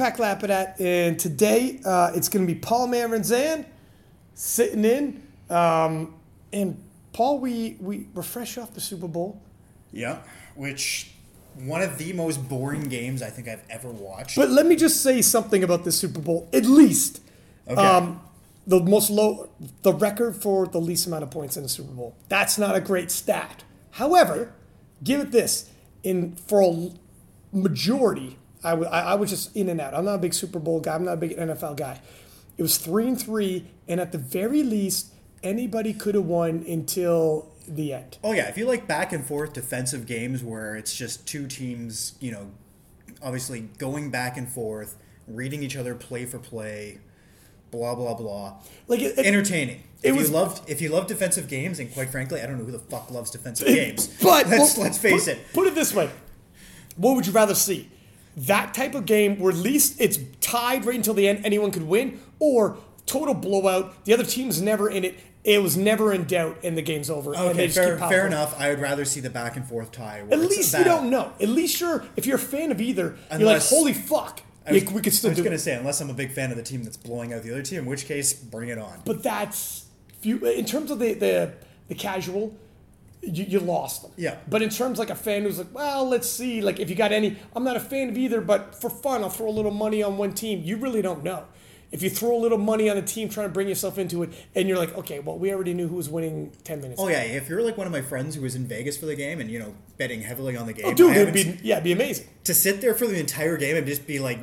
Pack Lapidat, and today uh, it's going to be Paul Maranzan sitting in. Um, and Paul, we, we we're off the Super Bowl, Yeah, which one of the most boring games I think I've ever watched. but let me just say something about the Super Bowl. At least, Okay. um, the most low, the record for the least amount of points in a Super Bowl. That's not a great stat. However, give it this: in for a majority, I I- I was just in and out. I'm not a big Super Bowl guy. I'm not a big NFL guy. It was three and three, and at the very least, anybody could have won until the end. oh yeah, if you like back and forth defensive games where it's just two teams, you know, obviously going back and forth, reading each other play for play, blah blah blah. Like it, it- Entertaining. it if was- you loved if you love defensive games, and quite frankly, I don't know who the fuck loves defensive games. But let's well, let's face put, it. Put it this way: What would you rather see? That type of game where at least it's tied right until the end, anyone could win, or total blowout. The other team's never in it. It was never in doubt, and the game's over. and they Okay, fair, fair enough. I would rather see the back and forth tie. At least you don't know. At least you're, if you're a fan of either, you're like, holy fuck, I was, we could still I was gonna it. say, unless I'm a big fan of the team that's blowing out the other team, in which case, bring it on. But that's few, in terms of the the, the casual. You, you lost them. Yeah. But in terms like a fan who's like, well, let's see, like if you got any, I'm not a fan of either, but for fun, I'll throw a little money on one team. You really don't know. If you throw a little money on a team trying to bring yourself into it, and you're like, okay, well, we already knew who was winning ten minutes. Oh yeah, if you're like one of my friends who was in Vegas for the game and you know betting heavily on the game, Oh, dude, it'd be yeah, it'd be amazing. to sit there for the entire game and just be like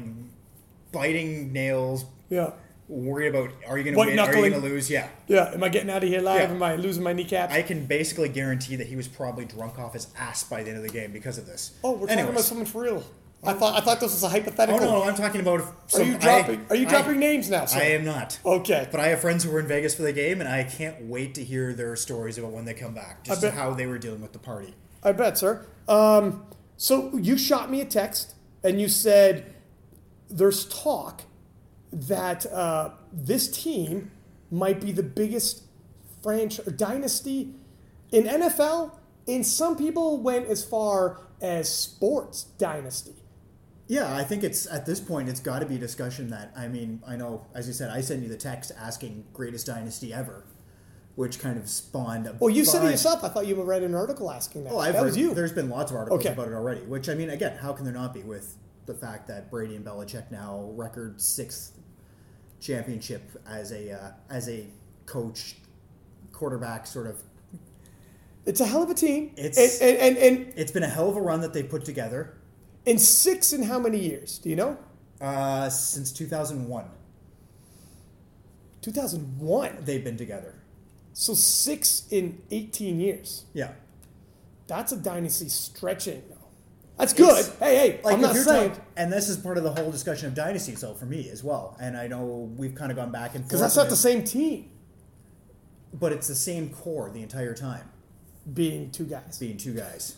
biting nails, Yeah. Worried about are you going to win, are you going to lose? Yeah, Yeah. Am I getting out of here live? Yeah. Am I losing my kneecaps? I can basically guarantee that he was probably drunk off his ass by the end of the game because of this. oh, we're talking about someone for real. I thought I thought this was a hypothetical. Oh no, I'm talking about. Are some- you I- dropping? are you I- dropping names now? Sir? I am not. Okay. But I have friends who were in Vegas for the game, and I can't wait to hear their stories about when they come back, just bet- how they were dealing with the party. I bet, sir. Um, so you shot me a text and you said there's talk that uh, this team might be the biggest franchise dynasty in NFL, and some people went as far as sports dynasty. Yeah, I think it's at this point it's got to be a discussion that I mean I know as you said I sent you the text asking greatest dynasty ever, which kind of spawned a. Well, you said it bunch- yourself. I thought you read an article asking that. Oh, I've that heard, was you. There's been lots of articles Okay. about it already. Which I mean, again, how can there not be with the fact that Brady and Belichick now record sixth championship as a uh, as a coach quarterback sort of. It's a hell of a team. It's- and, and, and, and, It's been a hell of a run that they put together in six in how many years? Do you know? uh, since 2001. 2001. They've been together. So six in 18 years. Yeah. That's a dynasty stretching. That's good. Hey, hey, Like I'm not saying talk- and this is part of the whole discussion of dynasties, though, for me as well. And I know we've kind of gone back and forth. because that's not the same team But it's the same core the entire time, being two guys. being two guys,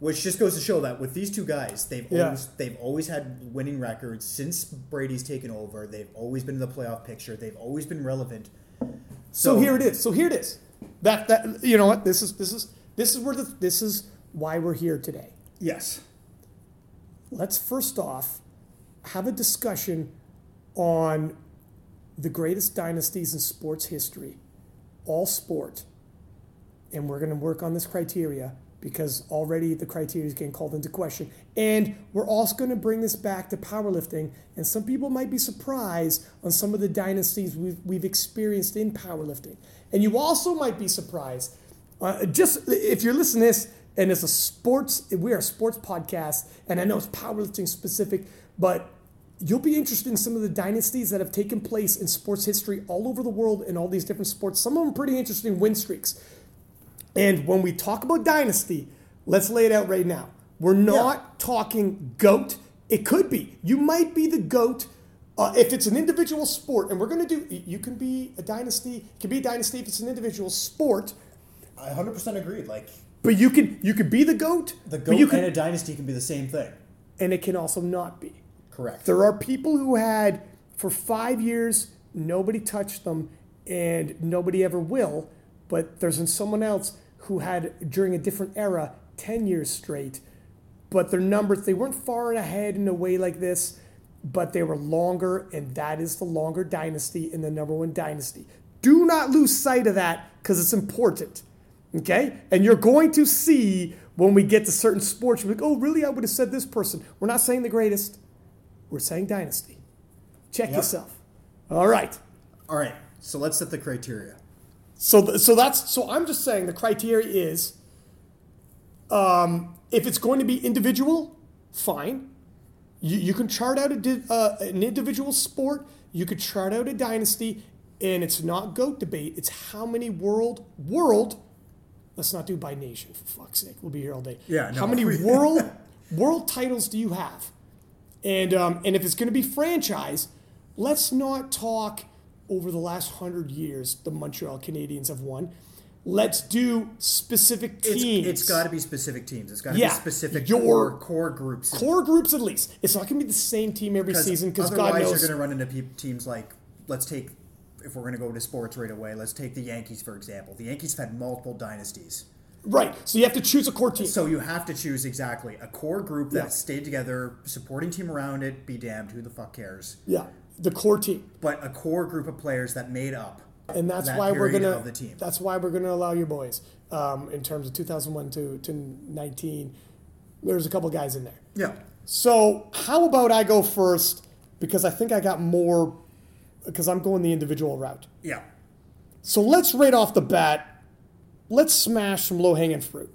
which just goes to show that with these two guys, they've Yeah. always they've always had winning records since Brady's taken over. They've always been in the playoff picture. They've always been relevant. So, here it is. So here it is. That that you know what this is this is this is where the this is why we're here today. Yes. Let's first off have a discussion on the greatest dynasties in sports history, all sport, and we're going to work on this criteria because already the criteria is getting called into question. And we're also going to bring this back to powerlifting, and some people might be surprised on some of the dynasties we've, we've experienced in powerlifting. And you also might be surprised, uh, just if you're listening to this and it's a sports, we are a sports podcast, and I know it's powerlifting specific, but you'll be interested in some of the dynasties that have taken place in sports history all over the world in all these different sports. Some of them pretty interesting win streaks. And when we talk about dynasty, let's lay it out right now. We're not talking goat. It could be. You might be the goat uh, if it's an individual sport, and we're going to do. You can be a dynasty. It can be a dynasty if it's an individual sport, I 100% agreed. Like but you can you could be the goat. the goat you can, and a dynasty can be the same thing. and it can also not be. Correct. There are people who had for five years nobody touched them and nobody ever will, but there's someone else who had during a different era 10 years straight, but their numbers they weren't far ahead in a way like this, but they were longer, and that is the longer dynasty and the number one dynasty. Do not lose sight of that because it's important. Okay? And you're going to see when we get to certain sports, you're like, oh, really? I would have said this person. We're not saying the greatest, we're saying dynasty. Check Yep. yourself. All right. All right, so let's set the criteria. So, th- so that's so. I'm just saying the criteria is, um, if it's going to be individual, fine. You, you can chart out a di- uh, an individual sport. You could chart out a dynasty, and it's not goat debate. It's how many world world. Let's not do by nation for fuck's sake. We'll be here all day. Yeah, How many world world titles do you have? And um, and if it's going to be franchise, let's not talk over the last hundred years. The Montreal Canadiens have won. Let's do specific It's, teams. it's got to be specific teams. It's got to Yeah, be specific your- core, core groups. core groups at least. It's not going to be the same team every season because God knows. you're going to run into pe- teams like let's take if we're going to go to sports right away. Let's take the Yankees for example. The Yankees have had multiple dynasties, right. So you have to choose a core team. so you have to choose exactly a core group that Yeah. stayed together, supporting team around it. Be damned, who the fuck cares? yeah, the core team. But a core group of players that made up. and that's that why we're gonna of the team. that's why we're gonna allow your boys um, in terms of 2001 to, to 19 there's a couple guys in there Yeah. so how about i go first because i think i got more because i'm going the individual route Yeah. so let's right off the bat let's smash some low-hanging fruit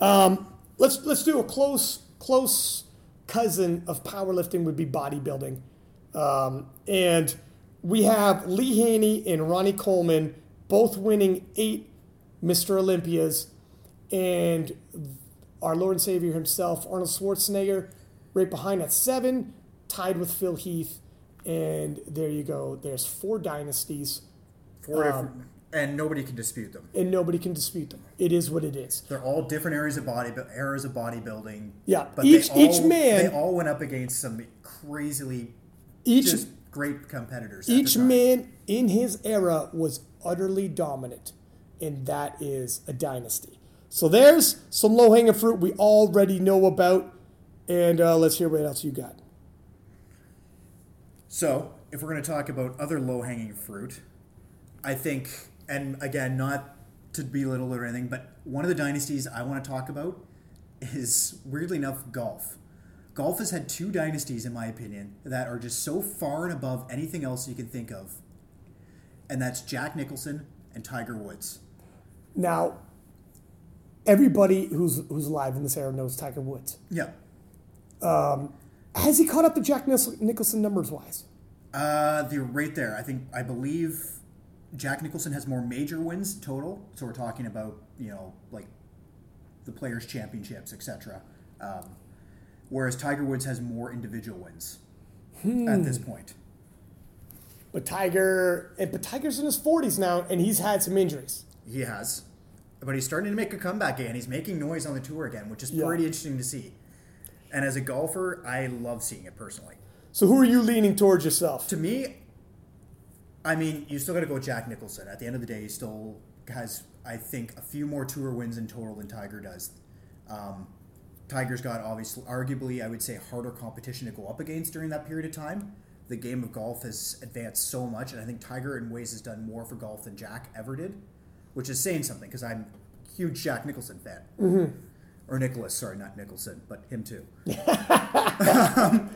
um, let's let's do a close close cousin of powerlifting would be bodybuilding um, and we have Lee Haney and Ronnie Coleman both winning eight Mr. Olympias, and our Lord and Savior himself, Arnold Schwarzenegger, right behind at seven, tied with Phil Heath. And there you go. There's four dynasties, Four Um, different, and nobody can dispute them. and nobody can dispute them. It is what it is. They're all different areas of body but eras of bodybuilding. Yeah, but each- they all, each man- they all went up against some crazily Each just great competitors. each man in his era was utterly dominant, and that is a dynasty. So there's some low hanging fruit we already know about, and uh, let's hear what else you got. So, if we're going to talk about other low hanging fruit, I think, and again, not to belittle or anything, but one of the dynasties I want to talk about is weirdly enough golf. Golf has had two dynasties, in my opinion, that are just so far and above anything else you can think of, and that's Jack Nicholson and Tiger Woods. Now, everybody who's who's alive in this era knows Tiger Woods. Yeah. Um, Has he caught up to Jack Nicholson, numbers wise? Uh, they're right there. I think I believe Jack Nicholson has more major wins total. So we're talking about you know like the Players Championships, etc. Um, whereas Tiger Woods has more individual wins at this point. But Tiger, and but Tiger's in his forties now, and he's had some injuries. He has, but he's starting to make a comeback again. He's making noise on the tour again, which is Yeah. pretty interesting to see. And as a golfer, I love seeing it personally. So who are you leaning towards yourself? to me, I mean, you still got to go with Jack Nicholson. At the end of the day, he still has, I think, a few more tour wins in total than Tiger does. Um, Tiger's got obviously, arguably, I would say, harder competition to go up against during that period of time. The game of golf has advanced so much, and I think Tiger, in ways, has done more for golf than Jack ever did, which is saying something because I'm a huge Jack Nicholson fan. Or Nicklaus, sorry, not Nicholson, but him too.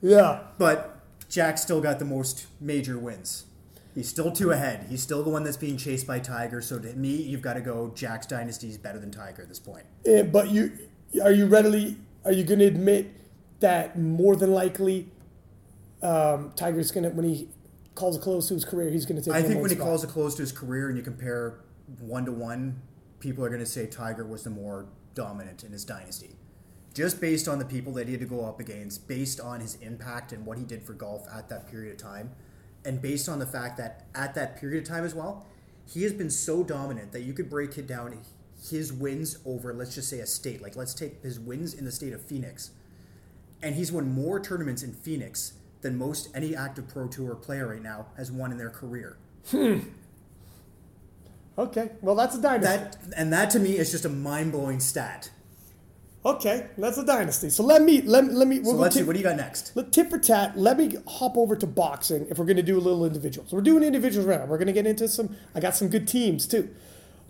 Yeah. But Jack still got the most major wins. He's still two ahead. He's still the one that's being chased by Tiger. So to me, you've got to go. Jack's dynasty is better than Tiger at this point. But you are you readily are you going to admit that more than likely um, Tiger's going to when he calls a close to his career, he's going to take. I think when he calls a close to his career and you compare one to one, people are going to say Tiger was the more dominant in his dynasty. Just based on the people that he had to go up against, based on his impact and what he did for golf at that period of time, and based on the fact that at that period of time as well, he has been so dominant that you could break it down his wins over, let's just say, a state. Like, let's take his wins in the state of Phoenix. And he's won more tournaments in Phoenix than most any active Pro Tour player right now has won in their career. Hmm. Okay, well that's a dynasty. That and that to me is just a mind blowing stat. Okay, that's a dynasty. So let me let, let me. So let's see. What do you got next? Let tit for tat. Let me hop over to boxing. If we're going to do a little individuals, we're doing individuals right now. We're going to get into some. I got some good teams too.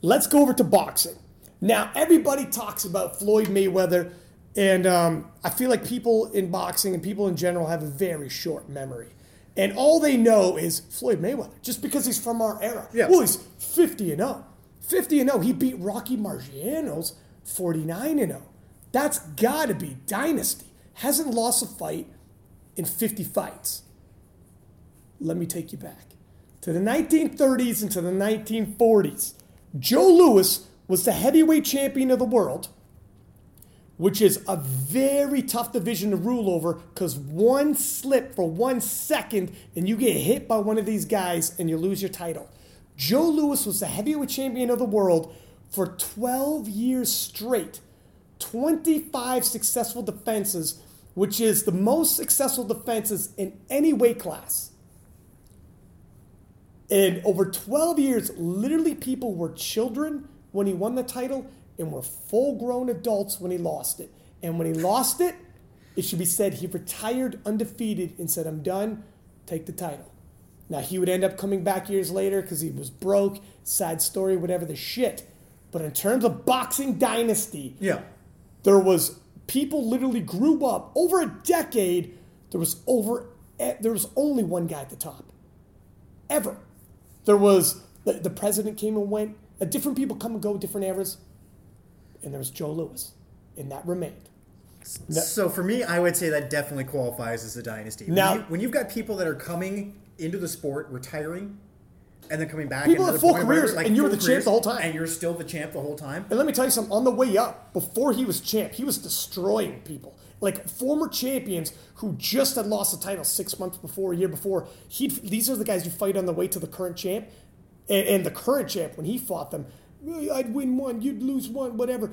Let's go over to boxing. Now everybody talks about Floyd Mayweather, and um, I feel like people in boxing and people in general have a very short memory. And all they know is Floyd Mayweather, just because he's from our era. Yeah. Well, he's 50 and 0. 50 and 0. He beat Rocky Marciano's 49 and 0. That's got to be dynasty. Hasn't lost a fight in 50 fights. Let me take you back to the 1930s and to the 1940s. Joe Louis was the heavyweight champion of the world, which is a very tough division to rule over because one slip for one second and you get hit by one of these guys and you lose your title. Joe Louis was the heavyweight champion of the world for 12 years straight, 25 successful defenses, which is the most successful defenses in any weight class. And over 12 years, literally people were children when he won the title and were full grown adults when he lost it. And when he lost it, it should be said he retired undefeated and said, I'm done, take the title. Now, he would end up coming back years later because he was broke, sad story, whatever the shit. But in terms of boxing dynasty, Yeah. there was people literally grew up over a decade. There was over eh, there was only one guy at the top, ever. There was the, the president came and went. Uh, different people come and go, different eras, and there was Joe Louis, and that remained. No- So for me, I would say that definitely qualifies as a dynasty. When Now- you- when you've got people that are coming into the sport, retiring, and then coming back, People have full point where, careers, and you were full the champ the whole time. and you're still the champ the whole time. And let me tell you something. On the way up, before he was champ, he was destroying people. Like former champions who just had lost the title six months before, a year before. He these are the guys you fight on the way to the current champ, and, and the current champ when he fought them, "Well, I'd win one, you'd lose one, whatever.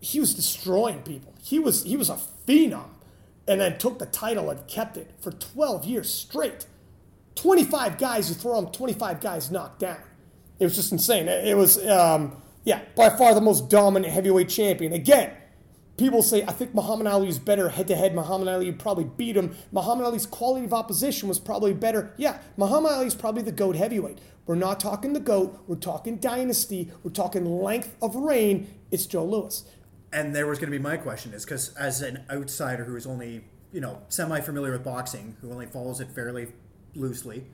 He was destroying people. He was he was a phenom, and then took the title and kept it for 12 years straight. 25 guys, you throw him 25 guys knocked down. It was just insane. It it was, um, yeah, by far the most dominant heavyweight champion. Again, people say, I think Muhammad Ali is better head to head. Muhammad Ali probably beat him. Muhammad Ali's quality of opposition was probably better. Yeah, Muhammad Ali is probably the GOAT heavyweight. We're not talking the GOAT. We're talking dynasty. We're talking length of reign. It's Joe Louis. And there was going to be my question is because as an outsider who is only you know semi familiar with boxing, who only follows it fairly loosely,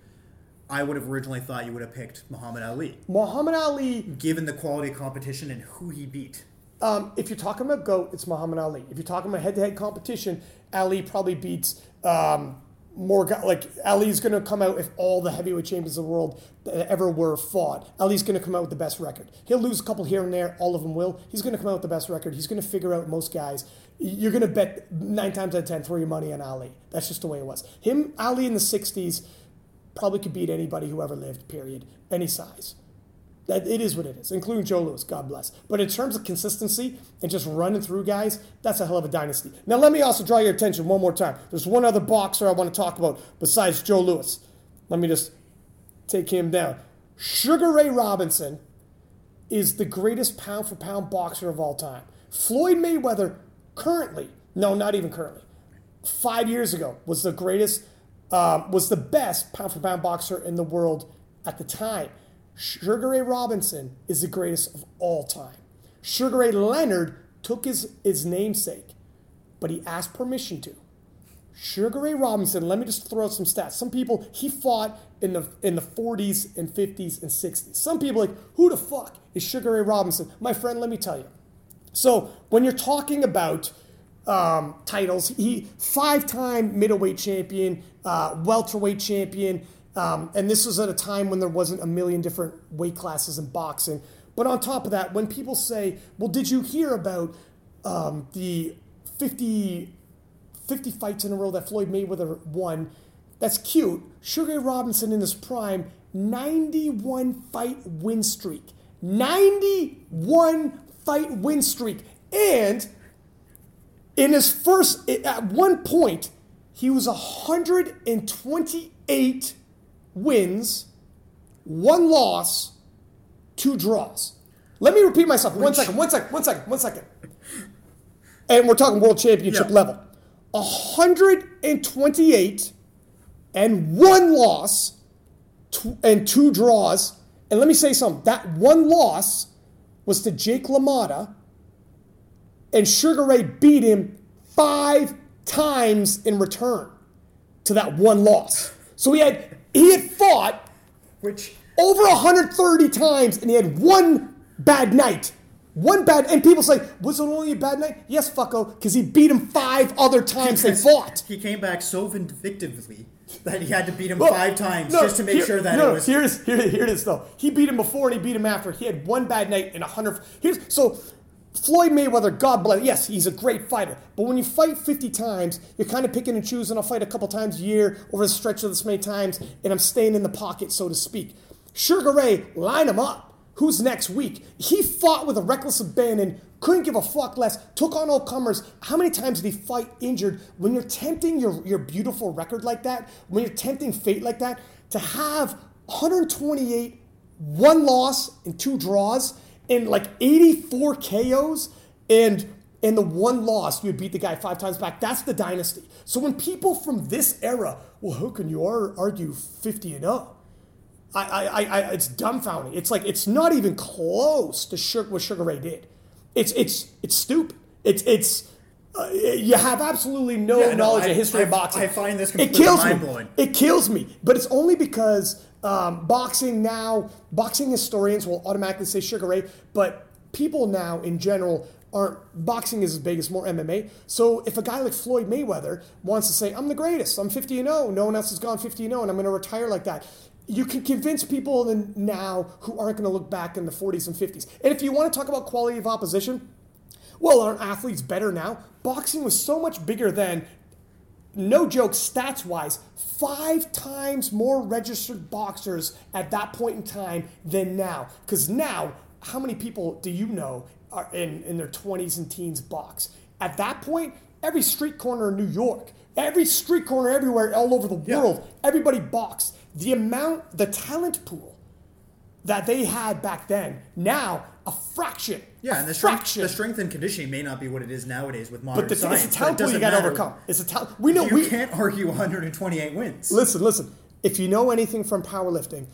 I would have originally thought you would have picked Muhammad Ali, Muhammad Ali given the quality of competition and who he beat. Um, if you're talking about GOAT, it's Muhammad Ali. If you're talking about head-to-head competition, Ali probably beats um, more. Guy, like Ali's going to come out if all the heavyweight champions of the world ever were fought. Ali's going to come out with the best record. He'll lose a couple here and there. All of them will. He's going to come out with the best record. He's going to figure out most guys. You're going to bet nine times out of ten, throw your money on Ali. That's just the way it was. Him, Ali in the '60s, probably could beat anybody who ever lived. Period. Any size. That it is what it is, including Joe Louis, God bless. But in terms of consistency and just running through guys, that's a hell of a dynasty. Now let me also draw your attention one more time. There's one other boxer I want to talk about besides Joe Louis. Let me just take him down. Sugar Ray Robinson is the greatest pound for pound boxer of all time. Floyd Mayweather currently, no, not even currently, five years ago was the greatest, um, was the best pound for pound boxer in the world at the time. Sugar Ray Robinson is the greatest of all time. Sugar Ray Leonard took his, his namesake, but he asked permission to. Sugar Ray Robinson, let me just throw out some stats. Some people, he fought in the in the 40s and 50s and 60s. Some people like, who the fuck is Sugar Ray Robinson? My friend, let me tell you. So when you're talking about um, titles, he five-time middleweight champion, uh, welterweight champion, um, and this was at a time when there wasn't a million different weight classes in boxing. But on top of that, when people say, "Well, did you hear about um, the 50, 50 fights in a row that Floyd Mayweather won?" That's cute. Sugar Robinson in his prime, 91 fight win streak. 91 fight win streak. And in his first, at one point, he was 128 wins, one loss, two draws. Let me repeat myself. One second, one second, one second, one second. and we're talking world championship Yeah. level. 128 and one loss and two draws. And let me say something. That one loss was to Jake LaMotta, and Sugar Ray beat him five times in return to that one loss. So he had he had fought Which over 130 times and he had one bad night. One bad, and people say, was it only a bad night? Yes, fucko, because he beat him five other times they fought. he came back so vindictively that he had to beat him Well, five times no, just to make here- sure that no, it was. Here's here, here it is though. He beat him before and he beat him after. He had one bad night and a hundred. Here's so Floyd Mayweather, God bless. Yes, he's a great fighter, but when you fight 50 times, you're kind of picking and choosing. I'll fight a couple times a year over the stretch of this many times, and I'm staying in the pocket, so to speak. Sugar Ray, line him up. Who's next week? He fought with a reckless abandon, couldn't give a fuck less, took on all comers. How many times did he fight injured? When you're tempting your, your beautiful record like that, when you're tempting fate like that, to have 128, one loss and two draws, and like 84 KOs, and and the one loss, you would beat the guy five times back. That's the dynasty. So when people from this era, well, how can you argue 50 and 0? I, I, I, I, it's dumbfounding. It's like it's not even close to Sugar, what Sugar Ray did. It's it's it's stupid. It's it's uh, you have absolutely no Yeah, no, knowledge I- of history of boxing. I find this it completely kills me. mind-blowing. It kills me. But it's only because um, boxing now, boxing historians will automatically say Sugar Ray, but people now in general aren't. Boxing is as big as more MMA. So if a guy like Floyd Mayweather wants to say, I'm the greatest, I'm 50 and 0, no one else has gone 50 and 0, and I'm going to retire like that. You can convince people now who aren't going to look back in the 40s and 50s. And if you want to talk about quality of opposition, well, aren't athletes better now? Boxing was so much bigger then no joke, stats wise, five times more registered boxers at that point in time than now. Because now, how many people do you know are in, in their 20s and teens box? At that point, every street corner in New York, every street corner everywhere, all over the Yeah. world, everybody boxed. The amount, the talent pool that they had back then, now a fraction. yeah, and the strength, fraction. the strength and conditioning may not be what it is nowadays with modern but the, science. it's a talent pool you got to overcome. It's a talent. We know You we can't argue 128 wins. Listen, listen. If you know anything from powerlifting,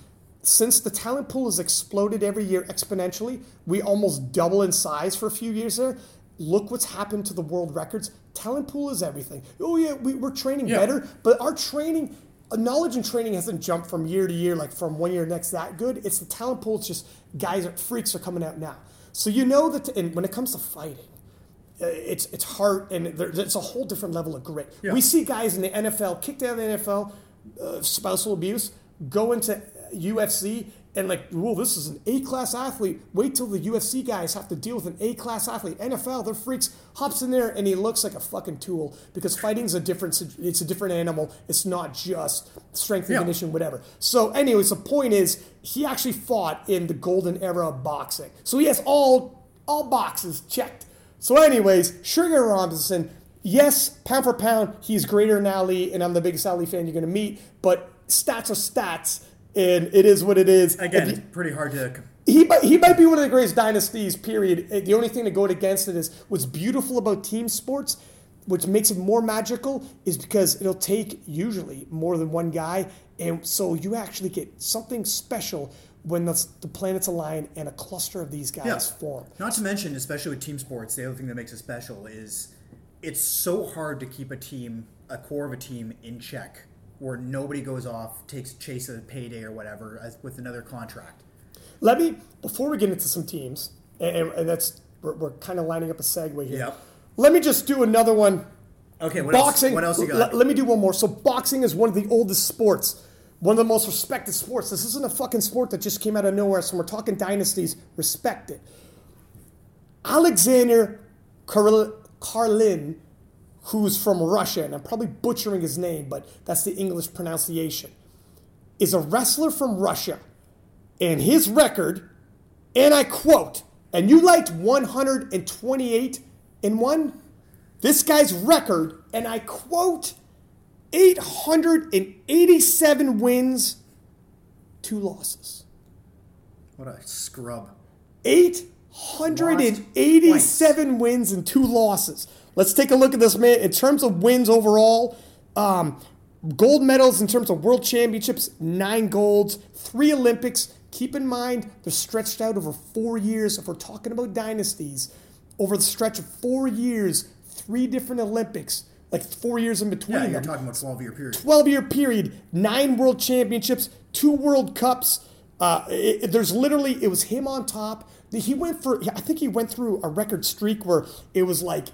since the talent pool has exploded every year exponentially, we almost double in size for a few years there. Look what's happened to the world records. Talent pool is everything. Oh yeah, we, we're training Yeah. better, but our training, knowledge and training hasn't jumped from year to year, like from one year to next that good. It's the talent pool. It's just guys, are, freaks are coming out now. So you know that, and when it comes to fighting, uh, it's it's hard and there, it's a whole different level of grit. Yeah. We see guys in the NFL kicked out of the NFL, uh, spousal abuse, go into UFC and like, well, this is an A class athlete. Wait till the UFC guys have to deal with an A class athlete. NFL, they're freaks. Hops in there and he looks like a fucking tool because fighting's a different. It's a different animal. It's not just strength and Yeah. conditioning, whatever. So, anyways, the point is he actually fought in the golden era of boxing. So he has all all boxes checked. So, anyways, Sugar Robinson, yes, pound for pound, he's greater than Ali, and I'm the biggest Ali fan you're going to meet. But stats are stats, and it is what it is. Again, If it's pretty hard to. he might, he might be one of the greatest dynasties, period. Uh, The only thing to go against it is what's beautiful about team sports, which makes it more magical, is because it'll take usually more than one guy. And so you actually get something special when the, the planets align and a cluster of these guys Yeah. form. Not to mention, especially with team sports, the other thing that makes it special is it's so hard to keep a team, a core of a team, in check where nobody goes off, takes chase of a payday or whatever as, with another contract. Let me, before we get into some teams, and, and- and that's, we're, we're kind of lining up a segue here. Yep. Let me just do another one Okay, what boxing. else? What else you got? Let, let me do one more. So boxing is one of the oldest sports, one of the most respected sports. This isn't a fucking sport that just came out of nowhere. So we're talking dynasties. Respect it. Alexander Karl- Karelin, who's from Russia, and I'm probably butchering his name, but that's the English pronunciation, is a wrestler from Russia, and his record, and I quote, and you liked 128 in one. This guy's record, and I quote, 887 wins, two losses. what a scrub. 887 wins and two losses. Let's take a look at this, man. In terms of wins overall, um, gold medals in terms of world championships, nine golds, three Olympics. Keep in mind, they're stretched out over four years. If we're talking about dynasties, over the stretch of four years, three different Olympics, like four years in between Yeah, you're them. talking about 12 year period. 12 year period, nine world championships, two world cups. Uh, it- it- there's literally, it was him on top. He went for, I think he went through a record streak where it was like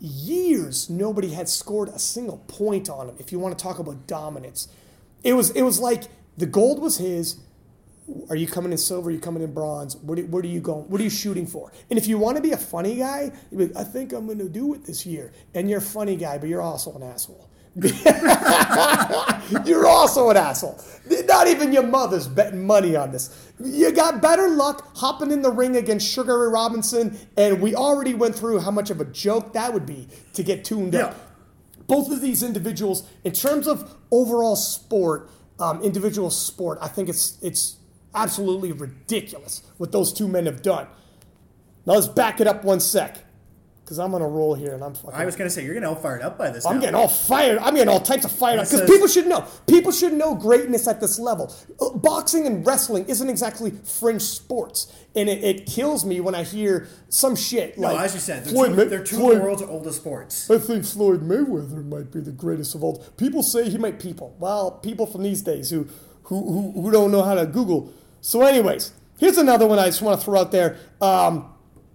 years nobody had scored a single point on him. If you want to talk about dominance, it was, it was like the gold was his. Are you coming in silver? Are you coming in bronze? What, are- what are you going? What are you shooting for? And if you want to be a funny guy, like, I think I'm going to do it this year. And you're a funny guy, but you're also an asshole. You're also an asshole. Not even your mother's betting money on this. You got better luck hopping in the ring against Sugar Ray Robinson, and we already went through how much of a joke that would be to get tuned Yeah. up. Both of these individuals, in terms of overall sport, um, individual sport, I think it's it's absolutely ridiculous what those two men have done. Now let's back it up one sec, because I'm on a roll here, and I'm fucking. I was going to say, you're getting all fired up by this. I'm now. getting all fired. I'm getting all types of fired up because people should know. People should know greatness at this level. Uh, Boxing and wrestling isn't exactly fringe sports, and it, it kills me when I hear some shit No, like as you said, they're Floyd two, they're two Floyd- of the world's oldest sports. I think Floyd Mayweather might be the greatest of all. People say he might people. Well, people from these days who who who, who don't know how to Google. So, anyways, here's another one I just want to throw out there. Um,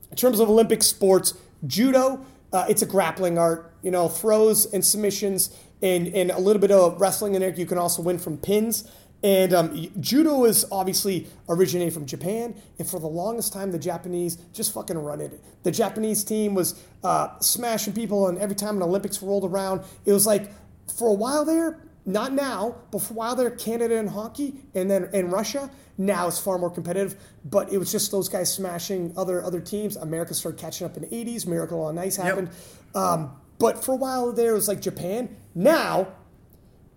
in terms of Olympic sports, judo, uh, it's a grappling art. You know, throws and submissions, and and a little bit of wrestling in there. You can also win from pins. And um, judo is obviously originated from Japan, and for the longest time, the Japanese just fucking run it. The Japanese team was uh, smashing people, and every time an Olympics rolled around, it was like for a while there, not now, but for a while there, Canada and hockey, and then in Russia. Now it's far more competitive, but it was just those guys smashing other other teams. America started catching up in the '80s. Miracle on Ice happened, um, but for a while there, it was like Japan. Now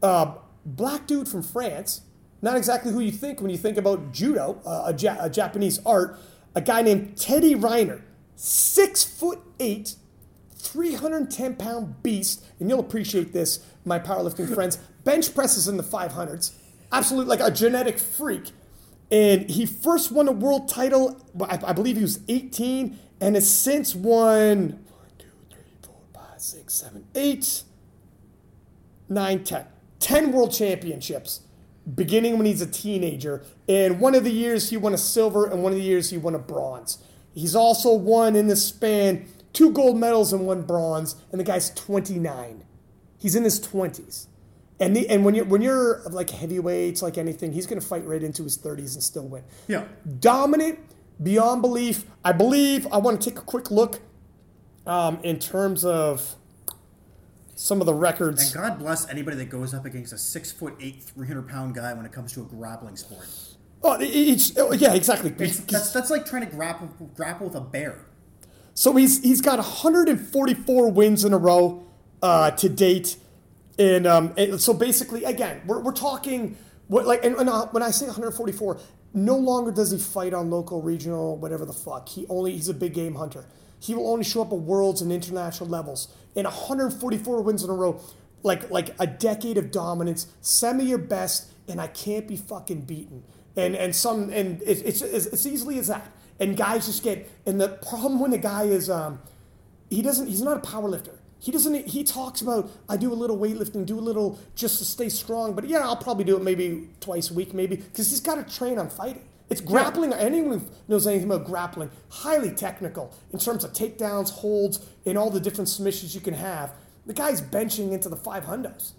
uh, black dude from France, not exactly who you think when you think about judo, uh, a, ja- a Japanese art, a guy named Teddy Riner, six foot eight, 310 pound beast, and you'll appreciate this, my powerlifting friends. Bench presses in the 500s, absolute like a genetic freak. And he first won a world title, I, I believe he was 18, and has since won one, two, three, four, five, six, seven, eight, 9, 10. 10 world championships, beginning when he's a teenager. And one of the years he won a silver, and one of the years he won a bronze. He's also won in this span two gold medals and one bronze, and the guy's 29. He's in his 20s. And, the, and when you're when you're like heavyweights, like anything, he's going to fight right into his 30s and still win Yeah. dominant beyond belief. I believe I want to take a quick look um, in terms of some of the records. And. God bless anybody that goes up against a six foot eight, 300 pound guy when it comes to a grappling sport. Oh, it- it's, oh, yeah, exactly. It's, that's, that's like trying to grapple, grapple with a bear. So he's he's got 144 wins in a row uh, to date, and, um, and so basically, again, we're, we're talking what like and, and uh, when I say 144, no longer does he fight on local, regional, whatever the fuck. He only he's a big game hunter. He will only show up at worlds and international levels. And 144 wins in a row, like like a decade of dominance. Send me your best, and I can't be fucking beaten. And and some and it's it's, it's, it's easily as that. And guys just get and the problem when the guy is um he doesn't he's not a power lifter. He doesn't he talks about I do a little weightlifting, do a little just to stay strong, but yeah, I'll probably do it maybe twice a week maybe because he's got to train on fighting. It's grappling. Anyone who knows anything about grappling, highly technical in terms of takedowns, holds, and all the different submissions you can have. The guy's benching into the five hundos.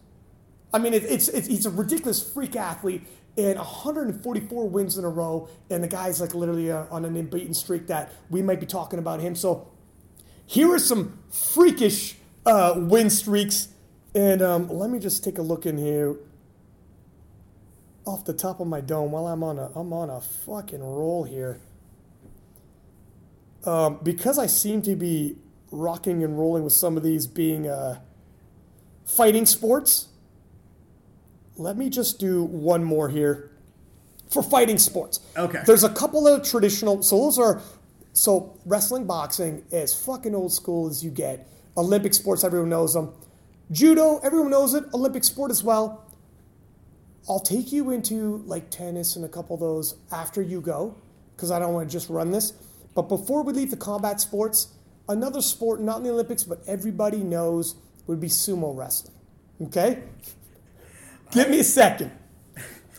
I mean, it, it's, it's he's a ridiculous freak athlete, and 144 wins in a row, and the guy's like literally uh, on an unbeaten streak that we might be talking about him. So here are some freakish uh, win streaks, and um, let me just take a look in here off the top of my dome while I'm on a I'm on a fucking roll here. Um, because I seem to be rocking and rolling with some of these being uh, fighting sports. Let me just do one more here for fighting sports. Okay. There's a couple of traditional. So those are so wrestling, boxing as fucking old school as you get. Olympic sports, everyone knows them. Judo, everyone knows it. Olympic sport as well. I'll take you into like tennis and a couple of those after you go, because I don't want to just run this. But before we leave the combat sports, another sport, not in the Olympics, but everybody knows would be sumo wrestling. Okay? Give me a second.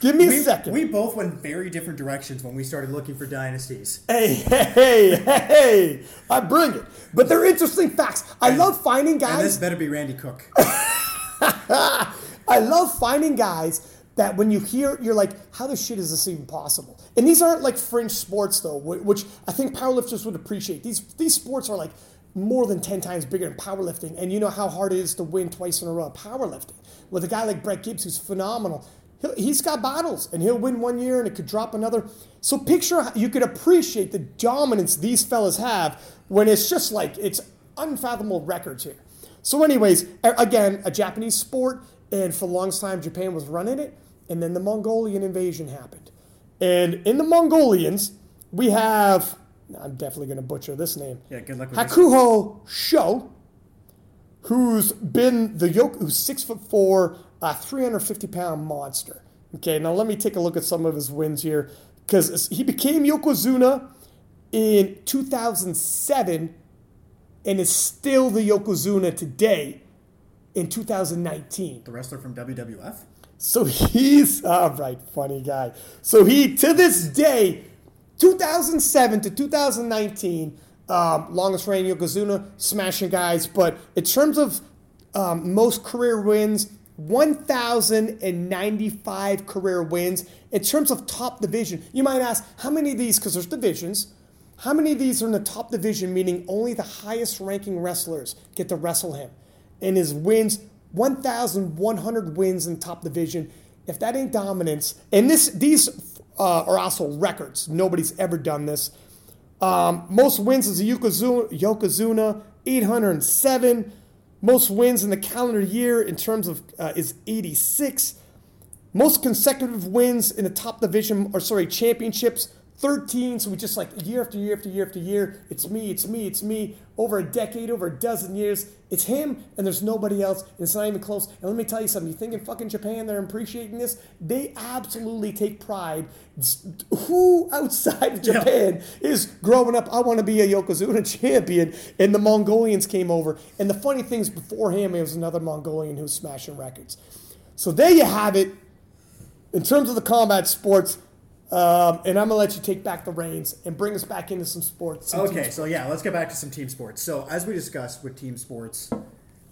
Give me a We, second. we both went very different directions when we started looking for dynasties. Hey, hey, hey, hey, I bring it. But they're interesting facts. I love finding guys. And this better be Randy Cook. I love finding guys that when you hear, you're like, how the shit is this even possible? And these aren't like fringe sports though, which I think powerlifters would appreciate. These these sports are like more than ten times bigger than powerlifting, and you know how hard it is to win twice in a row at powerlifting. With a guy like Brett Gibbs, who's phenomenal, he'll, he's got battles, and he'll win one year, and it could drop another. So picture you could appreciate the dominance these fellas have when it's just like it's unfathomable records here. So, anyways, again, a Japanese sport, and for the longest time, Japan was running it, and then the Mongolian invasion happened. And in the Mongolians, we have, I'm definitely going to butcher this name, Yeah, good luck with this. Hakuho Sho, who's been the yoke, who's six foot four, a 350 pound monster. Okay, now let me take a look at some of his wins here, because he became Yokozuna in 2007 and is still the Yokozuna today in 2019. The wrestler from WWF? So he's all right, funny guy. So he to this day, 2007 to 2019, um, longest reigning Yokozuna, smashing guys. But in terms of um, most career wins, 1,095 career wins. In terms of top division, you might ask how many of these, because there's divisions, how many of these are in the top division, meaning only the highest ranking wrestlers get to wrestle him? And his wins, 1,100 wins in top division. If that ain't dominance, and this these uh, are also records. Nobody's ever done this. Um, most wins is a Yokozuna, Yokozuna 807. Most wins in the calendar year in terms of uh, is 86. Most consecutive wins in the top division, or sorry, championships, 13. So we just like year after year after year after year. It's me, it's me, it's me. Over a decade, over a dozen years, it's him, and there's nobody else, and it's not even close. And let me tell you something. You think in fucking Japan they're appreciating this? They absolutely take pride. Who outside of Japan is growing up? I want to be a Yokozuna champion, and the Mongolians came over. And the funny thing is, before him, it was another Mongolian who was smashing records. So there you have it in terms of the combat sports, um, and I'm gonna let you take back the reins and bring us back into some sports. some Okay, team so yeah, let's get back to some team sports. So as we discussed with team sports,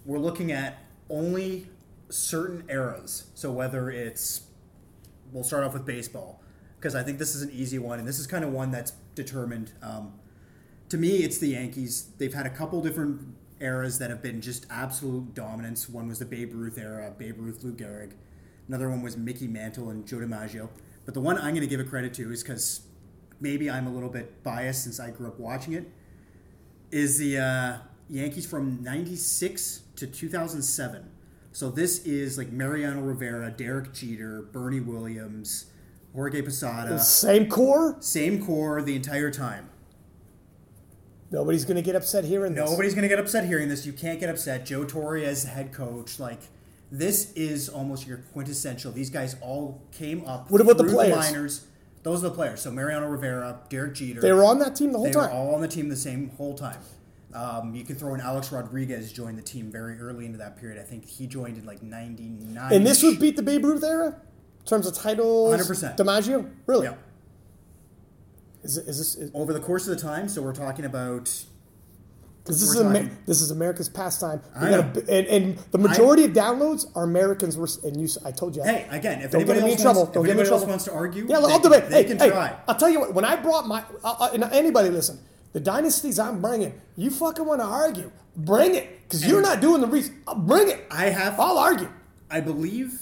we're looking at only certain eras. So whether it's, we'll start off with baseball because I think this is an easy one, and this is kind of one that's determined. Um, to me, it's the Yankees. They've had a couple different eras that have been just absolute dominance. One was the Babe Ruth era, Babe Ruth, Lou Gehrig. Another one was Mickey Mantle and Joe DiMaggio. But the one I'm going to give a credit to is because maybe I'm a little bit biased since I grew up watching it. Is the uh, Yankees from '96 to 2007. So this is like Mariano Rivera, Derek Jeter, Bernie Williams, Jorge Posada, Same core. same core the entire time. Nobody's gonna get upset hearing this. Nobody's going to get upset hearing this. You can't get upset. Joe Torre as head coach, like this is almost your quintessential. These guys all came up. What about the players? minors. Those are the players. So Mariano Rivera, Derek Jeter. They were on that team the whole They were time. all on the team the same whole time. Um, you can throw in Alex Rodriguez joined the team very early into that period. I think he joined in like '99. and this would beat the Babe Ruth era in terms of titles. 100%. DiMaggio, really? yeah. Is, is this is, over the course of the time. So we're talking about this is Amer- this is America's pastime? We I got know. and, and the majority of downloads are Americans. Were, and you, I told you. hey, again, if Don't anybody else in trouble. wants, if Don't get me in anybody else trouble. wants to argue, Yeah, they I'll can- They Hey, can hey, try. I'll tell you what. When I brought my, uh, uh, and anybody listen, the dynasties I'm bringing, you fucking want to argue, bring it, because you're not doing the reason. I'll bring it. I have I'll argue. I believe,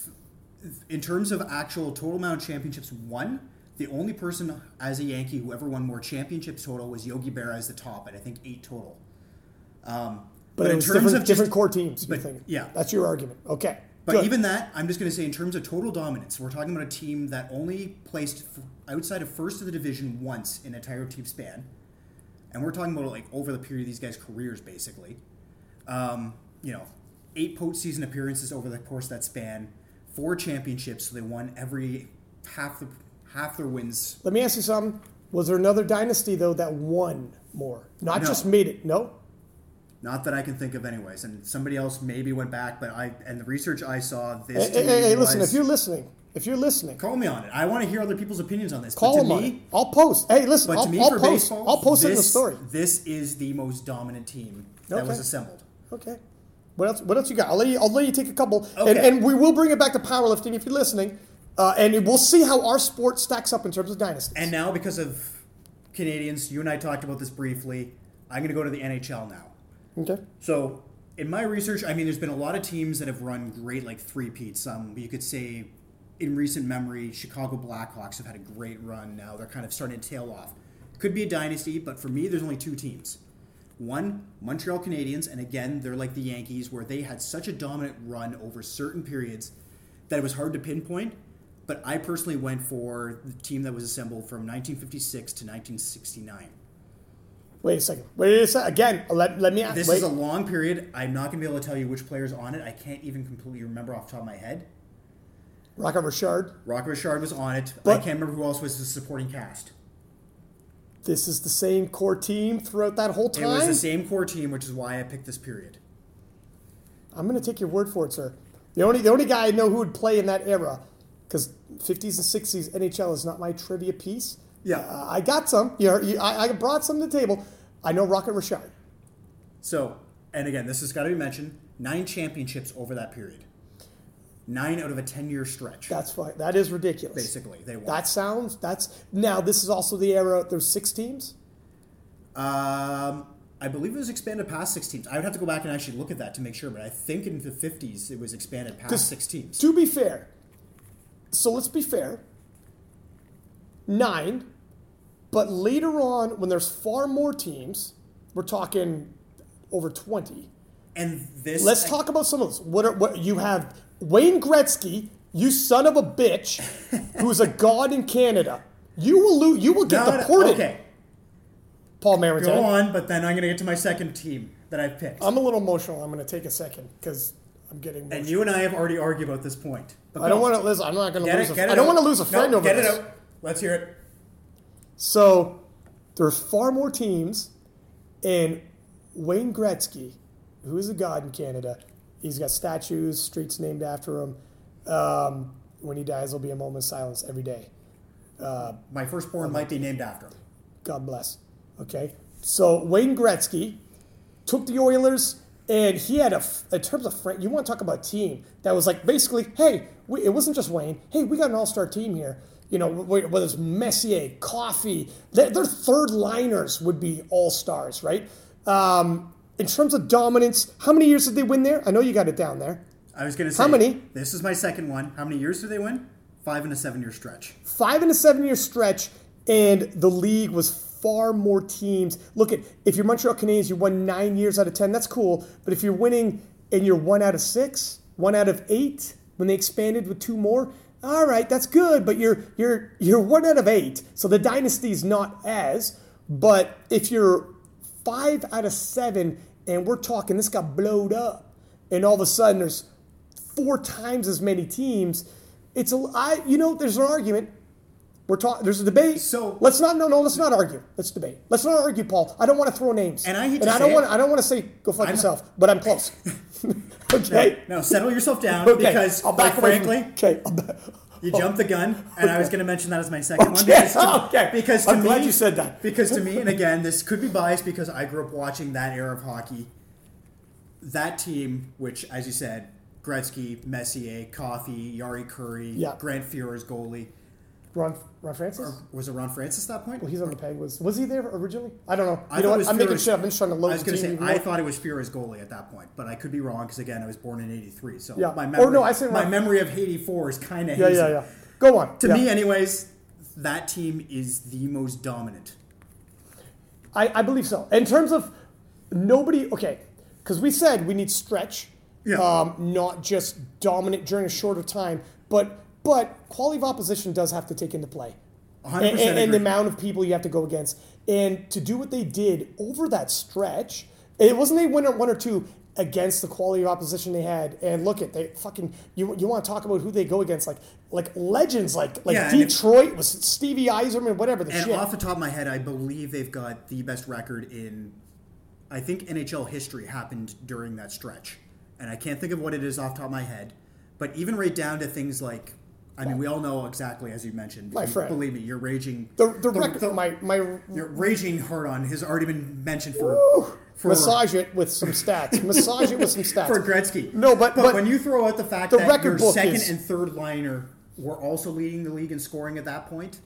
in terms of actual total amount of championships won, the only person as a Yankee who ever won more championships total was Yogi Berra as the top at I think eight total. Um, But, it in terms different, of just- different core teams. But, yeah. that's your argument. Okay, But good. even that, I'm just going to say in terms of total dominance, we're talking about a team that only placed f- outside of first of the division once in an entire team span, and we're talking about like over the period of these guys' careers, basically. Um, you know, eight postseason appearances over the course of that span, four championships. So they won every half the half their wins. Let me ask you something. Was there another dynasty though that won more? Not No. just made it. No. Not that I can think of, anyways. And somebody else maybe went back, but I and the research I saw this. hey, hey, me hey, listen. If you're listening, if you're listening, call me on it. I want to hear other people's opinions on this. call them to on me, it. I'll post. Hey, listen. But I'll, to me, I'll for post. baseball, I'll post it in the this- story. This is the most dominant team that Okay. was assembled. Okay. What else? What else you got? I'll let you. I'll let you take a couple, and, Okay. and we will bring it back to powerlifting if you're listening, uh, and we'll see how our sport stacks up in terms of dynasties. And now, because of Canadians, you and I talked about this briefly. I'm going to go to the NHL now. Okay. So, in my research, I mean, there's been a lot of teams that have run great, like three peats. Um, you could say, in recent memory, Chicago Blackhawks have had a great run. Now they're kind of starting to tail off. Could be a dynasty, but for me, there's only two teams. One, Montreal Canadiens, and again, they're like the Yankees, where they had such a dominant run over certain periods that it was hard to pinpoint. But I personally went for the team that was assembled from 1956 to 1969. Wait a second. Wait a second. Again, let, let me ask. This wait. is a long period. I'm not going to be able to tell you which players on it. I can't even completely remember off the top of my head. Rocket Richard. Rock Richard was on it. But I can't remember who else was the supporting cast. This is the same core team throughout that whole time? It was the same core team, which is why I picked this period. I'm going to take your word for it, sir. The only the only guy I know who would play in that era, because 50s and 60s NHL is not my trivia piece. Yeah. I got some. You know, you- I, I brought some to the table. I know Rocket Richard. So, and again, this has got to be mentioned. Nine championships over that period. Nine out of a ten-year stretch. That's fine. That is ridiculous. basically they won. That sounds. That's now. This is also the era. There's six teams. Um, I believe it was expanded past six teams. I would have to go back and actually look at that to make sure, but I think in the fifties it was expanded past six teams. To be fair, so let's be fair. Nine, but later on, when there's far more teams, we're talking over twenty. And this Let's talk about some of those. What are what you have? Wayne Gretzky, you son of a bitch, who's a god in Canada. You will lose. You will get No, no, deported. Okay, Paul Maritime. go eh? on, but then I'm going to get to my second team that I've picked. I'm a little emotional. I'm going to take a second because I'm getting. and you and I have already argued about this point. But I don't want to listen. I'm not going to lose. it, a, get I don't want to lose a No, friend over get this. it out. Let's hear it. So there are far more teams, and Wayne Gretzky, who is a god in Canada, he's got statues, streets named after him. Um, when he dies, there'll be a moment of silence every day. My firstborn might be named after him. God bless. Okay, so Wayne Gretzky took the Oilers, and he had a, in terms of you want to talk about a team that was like basically, hey, we, it wasn't just Wayne. Hey, we got an all-star team here. You know, whether it's Messier, Coffey, their, their third liners would be all stars, right? Um, in terms of dominance, how many years did they win there? I know you got it down there. I was going to say How many? This is my second one. How many years did they win? Five and a seven-year stretch. five and a seven year stretch, and the league was far more teams. Look at if you're Montreal Canadiens, you won nine years out of ten. That's cool. But if you're winning and you're one out of six, one out of eight, when they expanded with two more, all right, that's good. But you're you're you're one out of eight, so the dynasty's not as. But if you're five out of seven, and we're talking this got blowed up, and all of a sudden there's four times as many teams. It's a I you know there's an argument. We're talking. There's a debate. So- let's not. No, no. Let's not argue. Let's debate. Let's not argue, Paul. I don't want to throw names. And I hate and to I don't want. I don't want to say go fuck yourself. But I'm close. okay. Now settle yourself down Okay. because, I'll back quite away. From, frankly, okay. I'll ba- you jumped the gun, and I was going to mention that as my second one. Okay, Because to, okay. Because to I'm me, glad you said that. Because to me, and again, this could be biased because I grew up watching that era of hockey. That team, which, as you said, Gretzky, Messier, Coffey, Jari Kurri, Yeah. Grant Fuhrer's goalie. Ron, Ron Francis. Was it Ron Francis at that point? well, he's on the peg. Was was he there originally? I don't know. I you know what? I'm making shit. I'm just trying to load I was going to say, I thought it was Fuhrer's goalie at that point, but I could be wrong because again, I was born in '83, so Yeah. my Or memory, no, I say my Ron- memory of '84 is kind of Yeah, hazy. yeah, yeah. Go on. To Yeah. me, anyways, that team is the most dominant. I, I believe so. In terms of nobody, okay, because we said we need stretch, Yeah. um, not just dominant during a shorter time, but but quality of opposition does have to take into play, 100% and, and- and the amount of people you have to go against, and to do what they did over that stretch. It wasn't they win one or two. against the quality of opposition they had. And look at they fucking you you want to talk about who they go against like like legends like like Yeah, and if- Detroit was Stevie Yzerman whatever the And shit. off the top of my head, I believe they've got the best record in, I think NHL history happened during that stretch, and I can't think of what it is off the top of my head, but even right down to things like, I mean, we all know exactly as you mentioned. My friend. believe me, you're raging. the the record my my Your raging hard on has already been mentioned for for massage it with some stats. massage it with some stats. for Gretzky. No, but- but, but when you throw out the fact the that record your second is- and third liner were also leading the league in scoring at that point,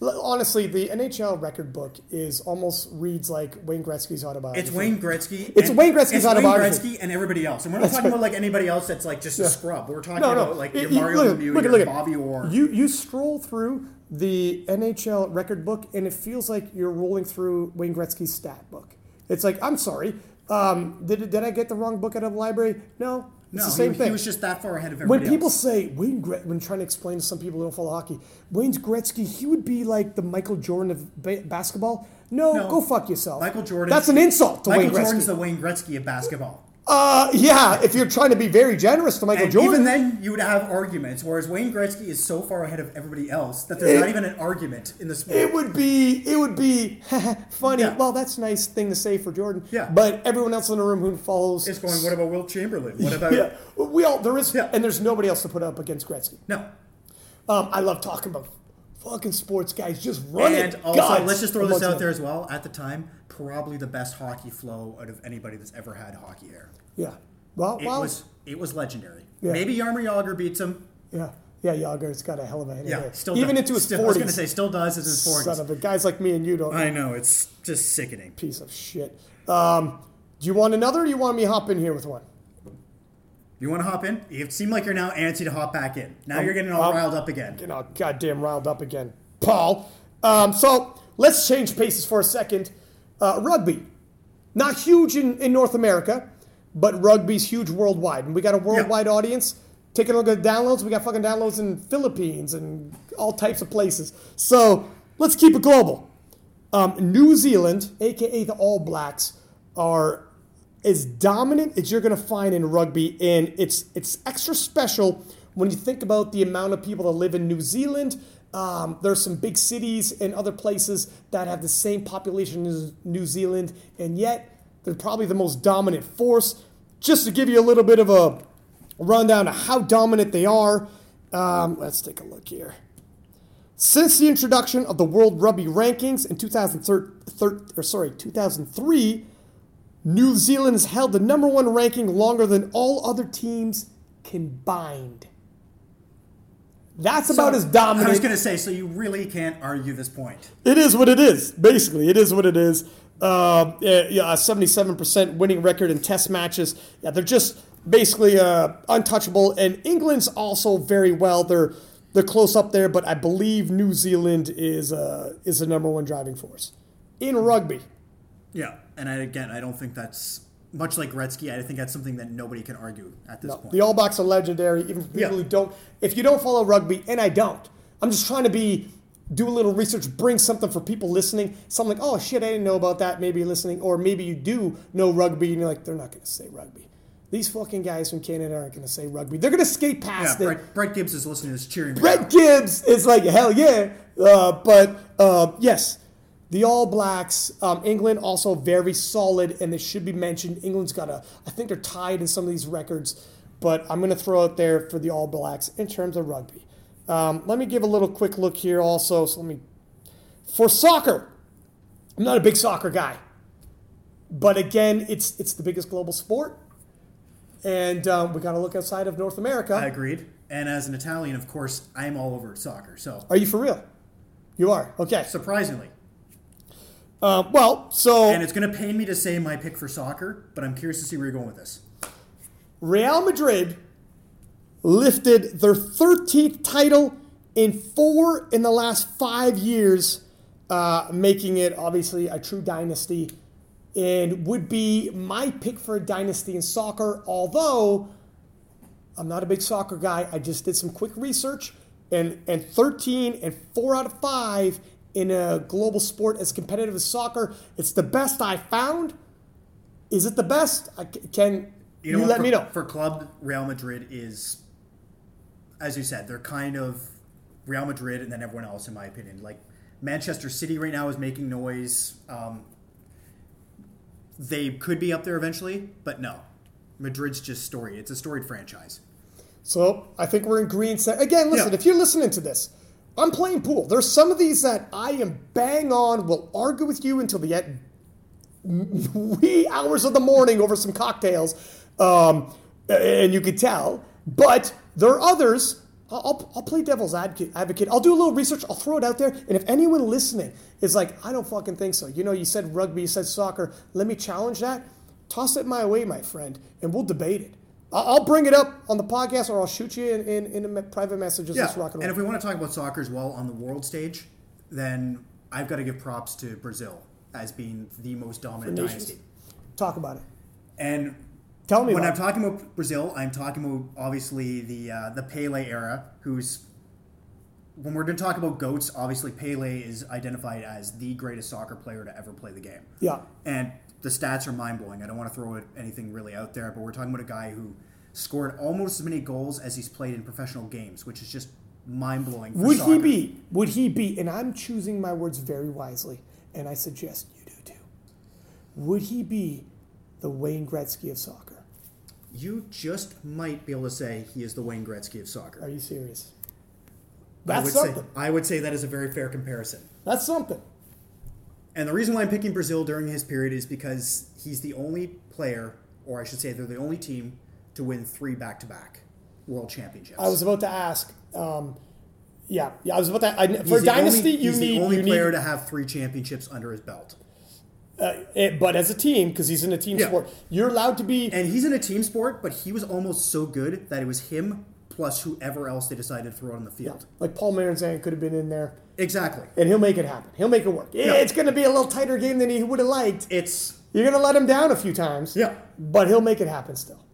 Honestly, the NHL record book is almost reads like Wayne Gretzky's autobiography. It's Wayne Gretzky. It's Wayne Gretzky's it's Wayne autobiography. Gretzky and everybody else. And we're not talking about like anybody else that's like just a scrub. We're talking No, no. about like It- your you- Mario look, Lemieux, look, your look Bobby Orr. You you scroll through the NHL record book, and it feels like you're rolling through Wayne Gretzky's stat book. It's like, I'm sorry, um, did, did I get the wrong book out of the library? No, it's no, the same he, thing. he was just that far ahead of everybody. when people else. say Wayne Gret, when trying to explain to some people who don't follow hockey, Wayne Gretzky, he would be like the Michael Jordan of ba- basketball. No, No. go fuck yourself. Michael Jordan. That's an insult to Michael Wayne Gretzky. Jordan's the Wayne Gretzky of basketball. Uh, yeah, if you're trying to be very generous to Michael And Jordan. even then, you would have arguments. Whereas Wayne Gretzky is so far ahead of everybody else that there's It- not even an argument in the sport. It would be it would be funny. Yeah. Well, that's a nice thing to say for Jordan. Yeah. But everyone else in the room who follows, is going. What about Wilt Chamberlain? What about yeah, we all there is, Yeah. and there's nobody else to put up against Gretzky. no? Um, I love talking about fucking sports guys just run And also, guts let's just throw this out them. there as well. At the time, probably the best hockey flow out of anybody that's ever had hockey air. Yeah. Well, It well, was it was legendary. Yeah. Maybe Jaromir Jagr beats him. yeah, yeah. Jagr's got a hell of a head. Yeah, still even does. into his Still- I was gonna say still does in his Son of a guys like me and you don't. I know it's just sickening. piece of shit. Um, do you want another? or Do you want me hop in here with one? You want to hop in? You seem like you're now antsy to hop back in. Now you're getting all um, riled up again. you know, goddamn riled up again, Paul. Um, so let's change paces for a second. Uh, rugby, not huge in, in North America, but rugby's huge worldwide, and we got a worldwide audience. Taking a look at downloads, we got fucking downloads in Philippines and all types of places. So let's keep it global. Um, New Zealand, aka the All Blacks, are as dominant as you're going to find in rugby, and it's it's extra special when you think about the amount of people that live in New Zealand. Um, there's some big cities and other places that have the same population as New Zealand, and yet they're probably the most dominant force. Just to give you a little bit of a rundown of how dominant they are, um, let's take a look here. Since the introduction of the World Rugby Rankings in 2003, or sorry, 2003, New Zealand has held the number one ranking longer than all other teams combined. That's about as dominant. I was going to say, so you really can't argue this point. It is what it is. Basically, it is what it is. Um, yeah, yeah, 77% winning record in test matches. Yeah, they're just basically uh, untouchable. And England's also very well. They're they're close up there, but I believe New Zealand is uh, is the number one driving force in rugby. Yeah, and I, again, I don't think that's much like Gretzky. I think that's something that nobody can argue at this point. The All Blacks are legendary, even for people Yeah. who don't. If you don't follow rugby, and I don't, I'm just trying to be do a little research, bring something for people listening. Something like, oh shit, I didn't know about that. Maybe you're listening, or maybe you do know rugby, and you're like, they're not going to say rugby. These fucking guys from Canada aren't going to say rugby. They're going to skate yeah, past it. Brett, Gibbs is listening to this cheering. Brett Gibbs is like hell yeah, uh, but uh, yes, the All Blacks, um, England also very solid, and this should be mentioned. England's got a, I think they're tied in some of these records, but I'm going to throw it there for the All Blacks in terms of rugby. Um, let me give a little quick look here also. So let me for soccer. I'm not a big soccer guy, but again, it's it's the biggest global sport, and um, we got to look outside of North America. I agreed. And as an Italian, of course, I'm all over soccer. So Are you for real? You are. Okay. surprisingly, Uh, well, so and it's going to pain me to say my pick for soccer, but I'm curious to see where you're going with this. Real Madrid lifted their 13th title in four in the last five years, uh, making it obviously a true dynasty and would be my pick for a dynasty in soccer. Although I'm not a big soccer guy, I just did some quick research and, and 13 and four out of five in a global sport as competitive as soccer. It's the best I found. Is it the best? I c- can You, what, let for, me know. For club, Real Madrid is, as you said, they're kind of Real Madrid and then everyone else, in my opinion. Like Manchester City right now is making noise. Um, they could be up there eventually, but no. Madrid's just story. It's a storied franchise. So I think we're in green set. Again, listen, Yeah. if you're listening to this, I'm playing pool. There's some of these that I am bang on, will argue with you until the wee hours of the morning over some cocktails, um, and you could tell. But there are others. I'll, I'll, play devil's advocate. I'll do a little research. I'll throw it out there. And if anyone listening is like, I don't fucking think so. You know, you said rugby, you said soccer. Let me challenge that. Toss it my way, my friend, and we'll debate it. I'll bring it up on the podcast, or I'll shoot you in, in, in a private messages. Yeah, rock and and if we want to talk about soccer as well on the world stage, then I've got to give props to Brazil as being the most dominant dynasty. Talk about it. And Tell me when I'm talking about Brazil, I'm talking about obviously the uh, the Pele era, who's when we're going to talk about goats, obviously Pele is identified as the greatest soccer player to ever play the game. Yeah. And the stats are mind blowing. I don't want to throw anything really out there, but we're talking about a guy who scored almost as many goals as he's played in professional games, which is just mind blowing. Would he be? Would he be? And I'm choosing my words very wisely, and I suggest you do too. Would he be the Wayne Gretzky of soccer? You just might be able to say he is the Wayne Gretzky of soccer. Are you serious? I That's would something. say I would say that is a very fair comparison. That's something. And the reason why I'm picking Brazil during his period is because he's the only player, or I should say, they're the only team to win three back-to-back world championships. I was about to ask. Um, yeah, yeah. I was about to. I, for dynasty, only, you he's need the only you player need. to have three championships under his belt. Uh, it, but as a team, because he's in a team Yeah. sport, you're allowed to be. And he's in a team sport, but he was almost so good that it was him plus whoever else they decided to throw on the field. Like Paul Maranzan could have been in there, Exactly. and he'll make it happen. He'll make it work. Yeah. It's going to be a little tighter game than he would have liked. It's You're going to let him down a few times. Yeah. But he'll make it happen still.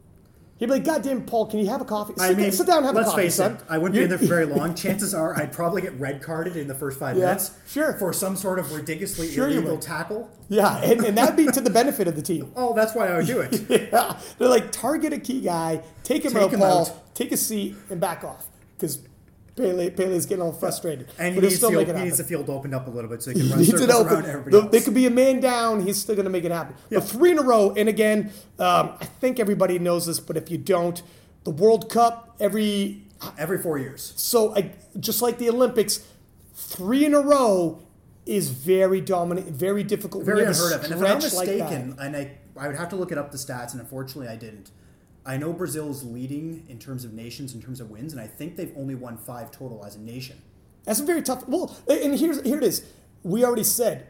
He'd be like, God damn, Paul, can you have a coffee? Sit, I mean, sit down and have let's a coffee, face son. it. I wouldn't be in there for very long. Chances are, I'd probably get red carded in the first five Yeah, minutes. sure. For some sort of ridiculously Sure illegal tackle. Yeah, and, and that'd be to the benefit of the team. Oh, that's why I would do it. Yeah. They're like, target a key guy, take him Take out, him Paul, out. take a seat, and back off. Because Pele, Pele's getting all frustrated. And he needs, still field, it he needs the field opened up a little bit so he can run it circles around everybody The- They could be a man down. He's still going to make it happen. Yeah. But three in a row. And again, um, I think everybody knows this, but if you don't, the World Cup every Every four years. so I, just like the Olympics, three in a row is very dominant, very difficult. Very you have a unheard of. And if I'm stretch like mistaken, and I, I would have to look it up the stats, and unfortunately I didn't. I know Brazil's leading in terms of nations, in terms of wins, and I think they've only won five total as a nation. That's a very tough. Well, and here's here it is. We already said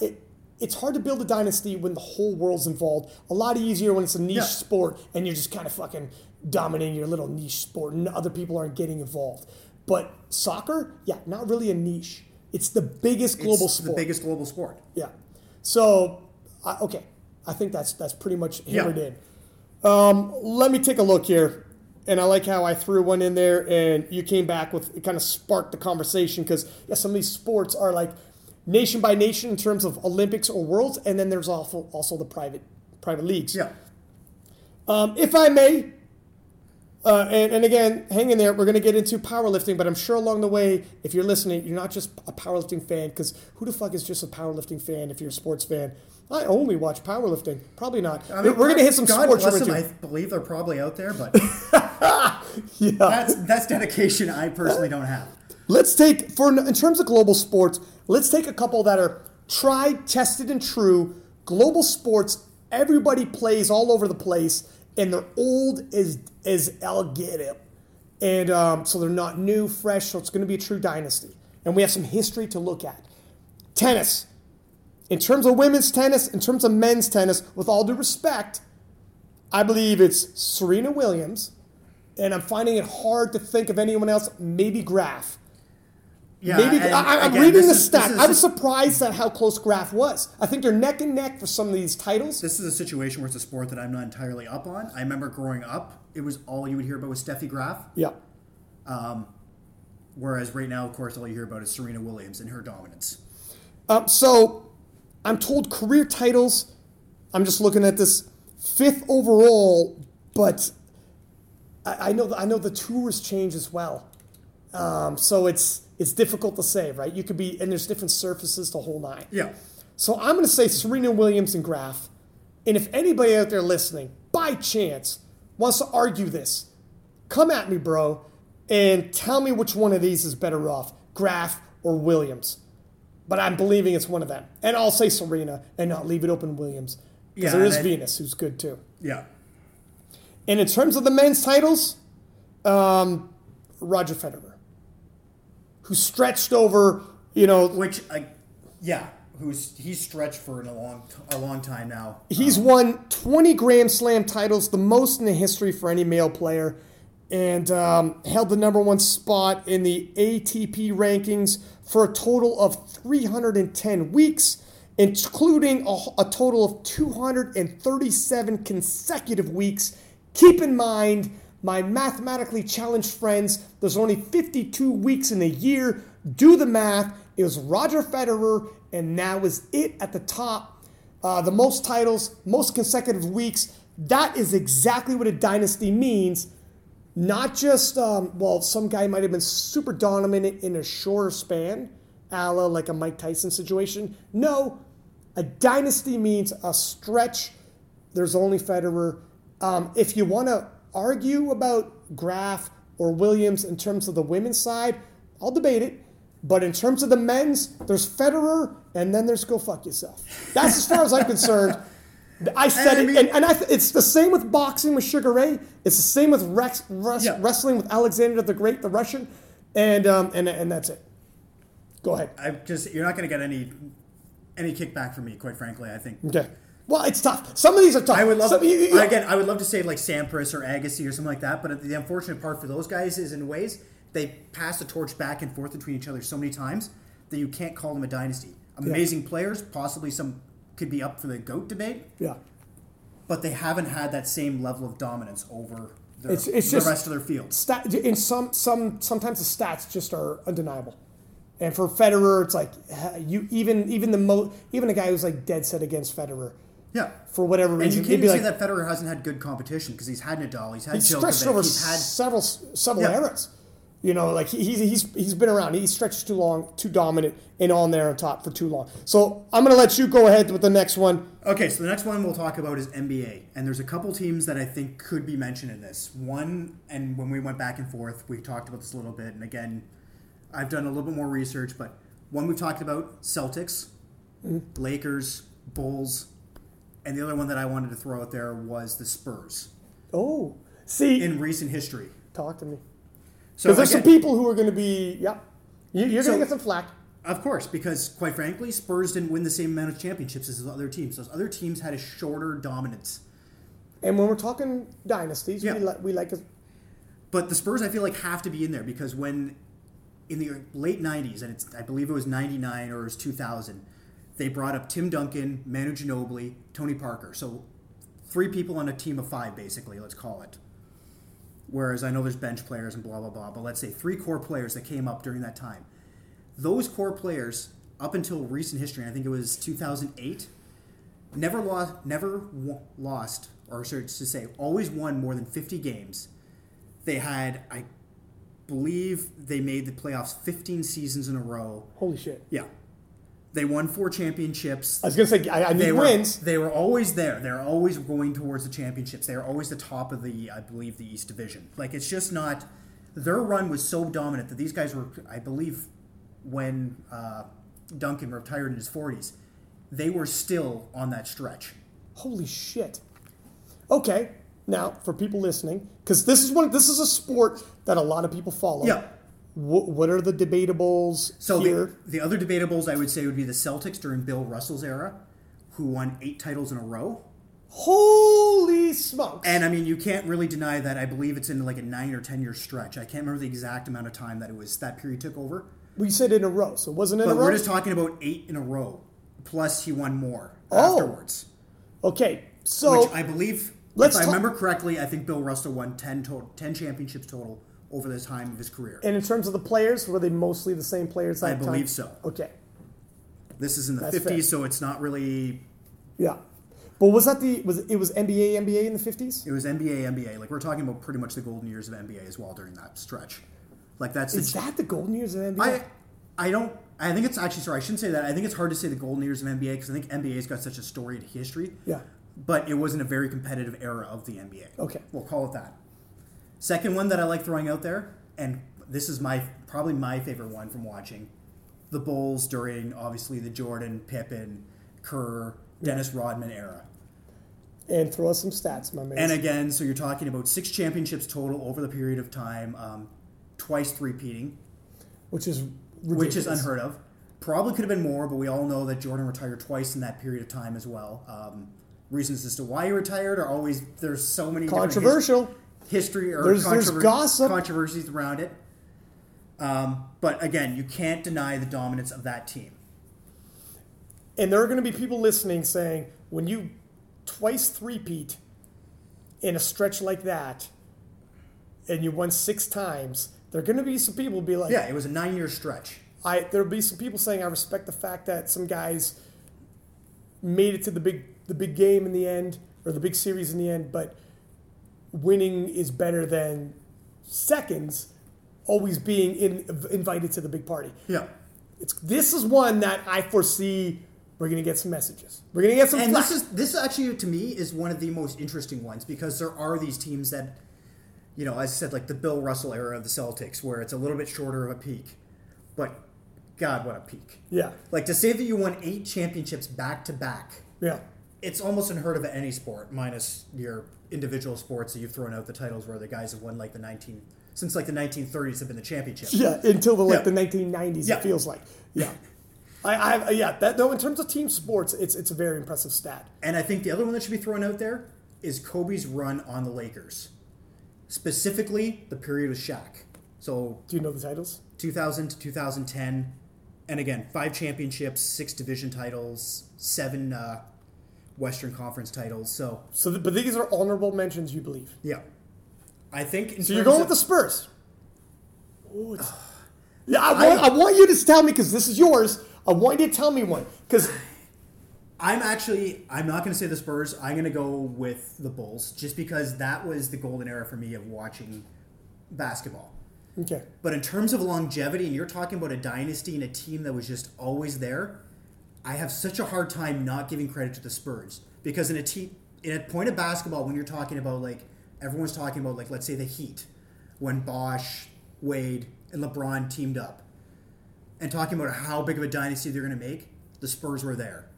it, it's hard to build a dynasty when the whole world's involved. A lot easier when it's a niche Yeah. sport and you're just kind of fucking dominating your little niche sport and other people aren't getting involved. But soccer, yeah, not really a niche. It's the biggest global it's sport. the biggest global sport. Yeah. So, I okay, I think that's that's pretty much hammered Yeah. in. Um, let me take a look here, and I like how I threw one in there, and you came back with it. Kind of sparked the conversation because yeah, some of these sports are like nation by nation in terms of Olympics or worlds, and then there's also also the private private leagues. Yeah. Um, if I may, uh, and, and again, hang in there. We're going to get into powerlifting, but I'm sure along the way, if you're listening, you're not just a powerlifting fan, because who the fuck is just a powerlifting fan if you're a sports fan? I only watch powerlifting. Probably not. I mean, we're going to hit some God sports bless them. I believe they're probably out there, but Yeah. that's that's dedication I personally don't have. Let's take for in terms of global sports. Let's take a couple that are tried, tested, and true. Global sports. Everybody plays all over the place, and they're old as as alligator, and um, so they're not new, fresh. So it's going to be a true dynasty, and we have some history to look at. Tennis. In terms of women's tennis, in terms of men's tennis, with all due respect, I believe it's Serena Williams, and I'm finding it hard to think of anyone else. Maybe Graf. Yeah, Maybe I, I'm again, reading the is- stat. is I was surprised at how close Graf was. I think they're neck and neck for some of these titles. This is a situation where it's a sport that I'm not entirely up on. I remember growing up, it was all you would hear about was Steffi Graf. Yeah. Whereas right now, of course, all you hear about is Serena Williams and her dominance. Um, so I'm told career titles. I'm just looking at this fifth overall but I, I know I know the tours change as well. Um, so it's it's difficult to say, right? You could be and there's different surfaces the whole nine. Yeah. So I'm going to say Serena Williams and Graf. And if anybody out there listening, by chance, wants to argue this, come at me, bro, and tell me which one of these is better off, Graf or Williams. But I'm believing it's one of them. And I'll say Serena and not leave it open Williams. Because Yeah, there is Venus, who's good too. Yeah. And in terms of the men's titles, um, Roger Federer, who stretched over, you know, Which, I, yeah, who's he's stretched for a long a long time now. He's won 20 Grand Slam titles, the most in the history for any male player, and um, held the number one spot in the ATP rankings for a total of 310 weeks, including a, a total of 237 consecutive weeks. Keep in mind, my mathematically challenged friends, there's only 52 weeks in a year. Do the math. It was Roger Federer, and now is it at the top. Uh, the most titles, most consecutive weeks. That is exactly what a dynasty means. Not just, um, well, some guy might have been super dominant in a shorter span, a la like a Mike Tyson situation. No, a dynasty means a stretch. There's only Federer. Um, if you want to argue about Graf or Williams in terms of the women's side, I'll debate it. But in terms of the men's, there's Federer, and then there's go fuck yourself. That's as far as I'm concerned. I said And I it, and, and I, it's the same with boxing with Sugar Ray. It's the same with Rex, res, Yeah. wrestling with Alexander the Great, the Russian, and um, and and that's it. Go ahead. I just you're not going to get any any kickback from me, quite frankly. I think Okay. Well, it's tough. Some of these are tough. I would love Some, you- you- again. I would love to say like Sampras or Agassi or something like that. But the unfortunate part for those guys is, in ways, they pass the torch back and forth between each other so many times that you can't call them a dynasty. Amazing players, possibly some could be up for the goat debate, Yeah. But they haven't had that same level of dominance over the, It's- it's the just- rest of their field. Stat, in some some sometimes the stats just are undeniable. And for Federer, it's like you even even the mo even a guy who's like dead set against Federer Yeah. for whatever And reason, you he'd can't even like say that Federer hasn't had good competition because he's had Nadal, he's had he's Djokovic, over he's had several several Yeah. eras. You know, like he, he's he's he's been around. He stretches too long, too dominant, and on there on top for too long. So I'm gonna let you go ahead with the next one. Okay, so the next one we'll talk about is NBA, and there's a couple teams that I think could be mentioned in this. One, and when we went back and forth, we talked about this a little bit, and again, I've done a little bit more research, but one we've talked about Celtics, mm-hmm. Lakers, Bulls, and the other one that I wanted to throw out there was the Spurs Oh, see, in recent history. talk to me. So Because there's some people who are going to be, yeah, you, you're going to get some flack. Of course, because quite frankly, Spurs didn't win the same amount of championships as other teams. Those other teams had a shorter dominance. And when we're talking dynasties, Yeah. we, li- we like, a, But the Spurs, I feel like, have to be in there because when in the late '90s, and it's I believe it was '99 or it was 2000, they brought up Tim Duncan, Manu Ginobili, Tony Parker. So three people on a team of five, basically. Let's call it. Whereas I know there's bench players and blah blah blah, but let's say three core players that came up during that time. Those core players, up until recent history, I think it was 2008, never lost, never w- lost, or sorry to say, always won more than 50 games. They had, I believe, they made the playoffs 15 seasons in a row. holy shit. Yeah, they won four championships. I was going to say, I, I They were, wins. they were always there. They're always going towards the championships. They're always the top of the, I believe, the East Division. Like it's just not. Their run was so dominant that these guys were, I believe, when uh, Duncan retired in his 40s, they were still on that stretch. Holy shit. Okay, now for people listening, because this is one, this is a sport that a lot of people follow. Yeah. Wh- what are the debatables So here? the, the other debatables I would say would be the Celtics during Bill Russell's era, who won eight titles in a row. Holy smokes! And I mean, you can't really deny that. I believe it's in like a nine or ten year stretch. I can't remember the exact amount of time that it was that period took over. we said in a row, so it wasn't in But a row. we're just talking about eight in a row. Plus, he won more Oh. afterwards. okay, so which I believe, if I talk- remember correctly, I think Bill Russell won 10, total, 10 championships total over the time of his career. and in terms of the players, were they mostly the same players? I believe time? so. Okay, This is in the That's 50s, fair. so it's not really. yeah. But was that the was it was NBA NBA in the fifties? It was NBA NBA. Like we're talking about pretty much the golden years of NBA as well during that stretch. Like that's Is the, that the golden years of NBA? I I don't I think it's actually sorry I shouldn't say that. I think it's hard to say the golden years of NBA because I think NBA's got such a storied history. yeah. But it wasn't a very competitive era of the NBA. Okay. We'll call it that. Second one that I like throwing out there, and this is my probably my favorite one from watching, the Bulls during obviously the Jordan, Pippen, Kerr, Dennis Rodman era. And throw us some stats, my man. And again, so you're talking about six championships total over the period of time, um, twice three-peating, which is which is unheard of. Probably could have been more, but we all know that Jordan retired twice in that period of time as well. Um, reasons as to why he retired are always there's so many different Controversial. History or There's- there's gossip. controversies around it. Um, but again, you can't deny the dominance of that team. And there are going to be people listening saying, when you twice three-peat in a stretch like that, and you won six times, there are going to be some people be like, Yeah, it was a nine-year stretch. I there'll be some people saying I respect the fact that some guys made it to the big the big game in the end or the big series in the end, but winning is better than seconds always being in, invited to the big party. Yeah, It's this is one that I foresee we're going to get some messages. We're going to get some and this is this actually to me is one of the most interesting ones because there are these teams that, you know, as I said, like the Bill Russell era of the Celtics, where it's a little bit shorter of a peak, but God, what a peak! yeah. Like to say that you won eight championships back to back. Yeah. It's almost unheard of at any sport, minus your individual sports that you've thrown out the titles where the guys have won like the 19 since like the 1930s have been the championship. Yeah, until the like Yeah. the 1990s Yeah. it feels like. Yeah. I, I yeah, that though in terms of team sports, it's it's a very impressive stat. And I think the other one that should be thrown out there is Kobe's run on the Lakers, specifically the period with Shaq. So Do you know the titles? 2000 to 2010, and again five championships, six division titles, seven uh, Western Conference titles. So So, the, but these are honorable mentions, you believe. yeah, I think. In So you're going with the Spurs. Oh, it's, yeah, I want, I, want you to tell me because this is yours. I want you to tell me one because I'm actually I'm not going to say the Spurs. I'm going to go with the Bulls just because that was the golden era for me of watching basketball. okay, But in terms of longevity, and you're talking about a dynasty and a team that was just always there, I have such a hard time not giving credit to the Spurs because in a team in a point of basketball, when you're talking about like everyone's talking about like let's say the Heat, when Bosh, Wade, and LeBron teamed up, and talking about how big of a dynasty they're going to make, the Spurs were there.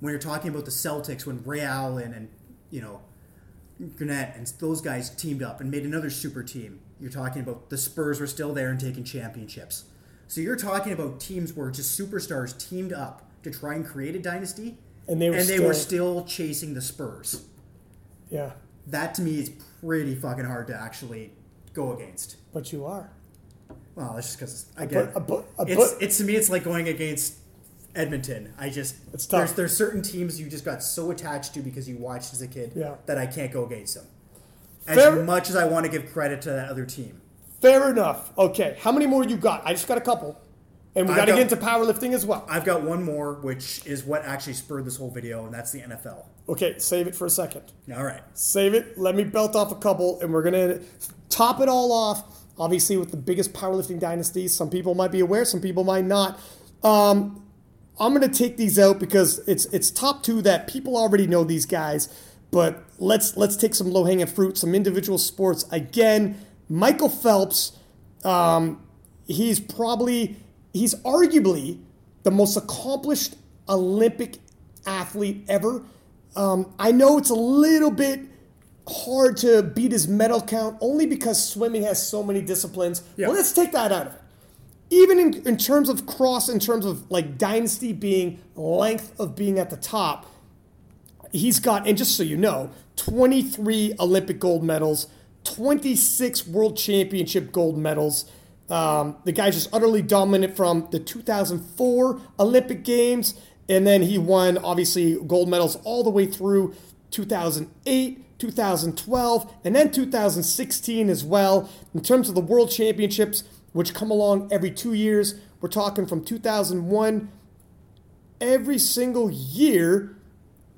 When you're talking about the Celtics, when Ray Allen and you know Garnett and those guys teamed up and made another super team. You're talking about the Spurs were still there and taking championships. So you're talking about teams where just superstars teamed up to try and create a dynasty, and they were and still, they were still chasing the Spurs. yeah, That to me is pretty fucking hard to actually go against. but you are. Well, that's just because again, But, a, but, a, it's it's to me it's like going against Edmonton. I just It's tough. there's there's certain teams you just got so attached to because you watched as a kid Yeah. that I can't go against them. As Fair- much as I want to give credit to that other team. fair enough. Okay, how many more you got? I just got a couple, and we got to get into powerlifting as well. I've got one more, which is what actually spurred this whole video, and that's the NFL. Okay, save it for a second. All right. Save it. Let me belt off a couple, and we're gonna top it all off. Obviously, with the biggest powerlifting dynasties, some people might be aware, some people might not. Um, I'm gonna take these out because it's it's top two that people already know these guys. But let's let's take some low hanging fruit, some individual sports. Again, Michael Phelps. Um, he's probably he's arguably the most accomplished Olympic athlete ever. Um, I know it's a little bit hard to beat his medal count only because swimming has so many disciplines. Yeah. Well, let's take that out of it. Even in, in terms of cross, in terms of like dynasty being length of being at the top, he's got, and just so you know, 23 Olympic gold medals, 26 world championship gold medals. Um, the guy's just utterly dominant from the 2004 Olympic Games, and then he won obviously gold medals all the way through 2008, 2012, and then 2016 as well. In terms of the world championships, which come along every two years, we're talking from 2001 every single year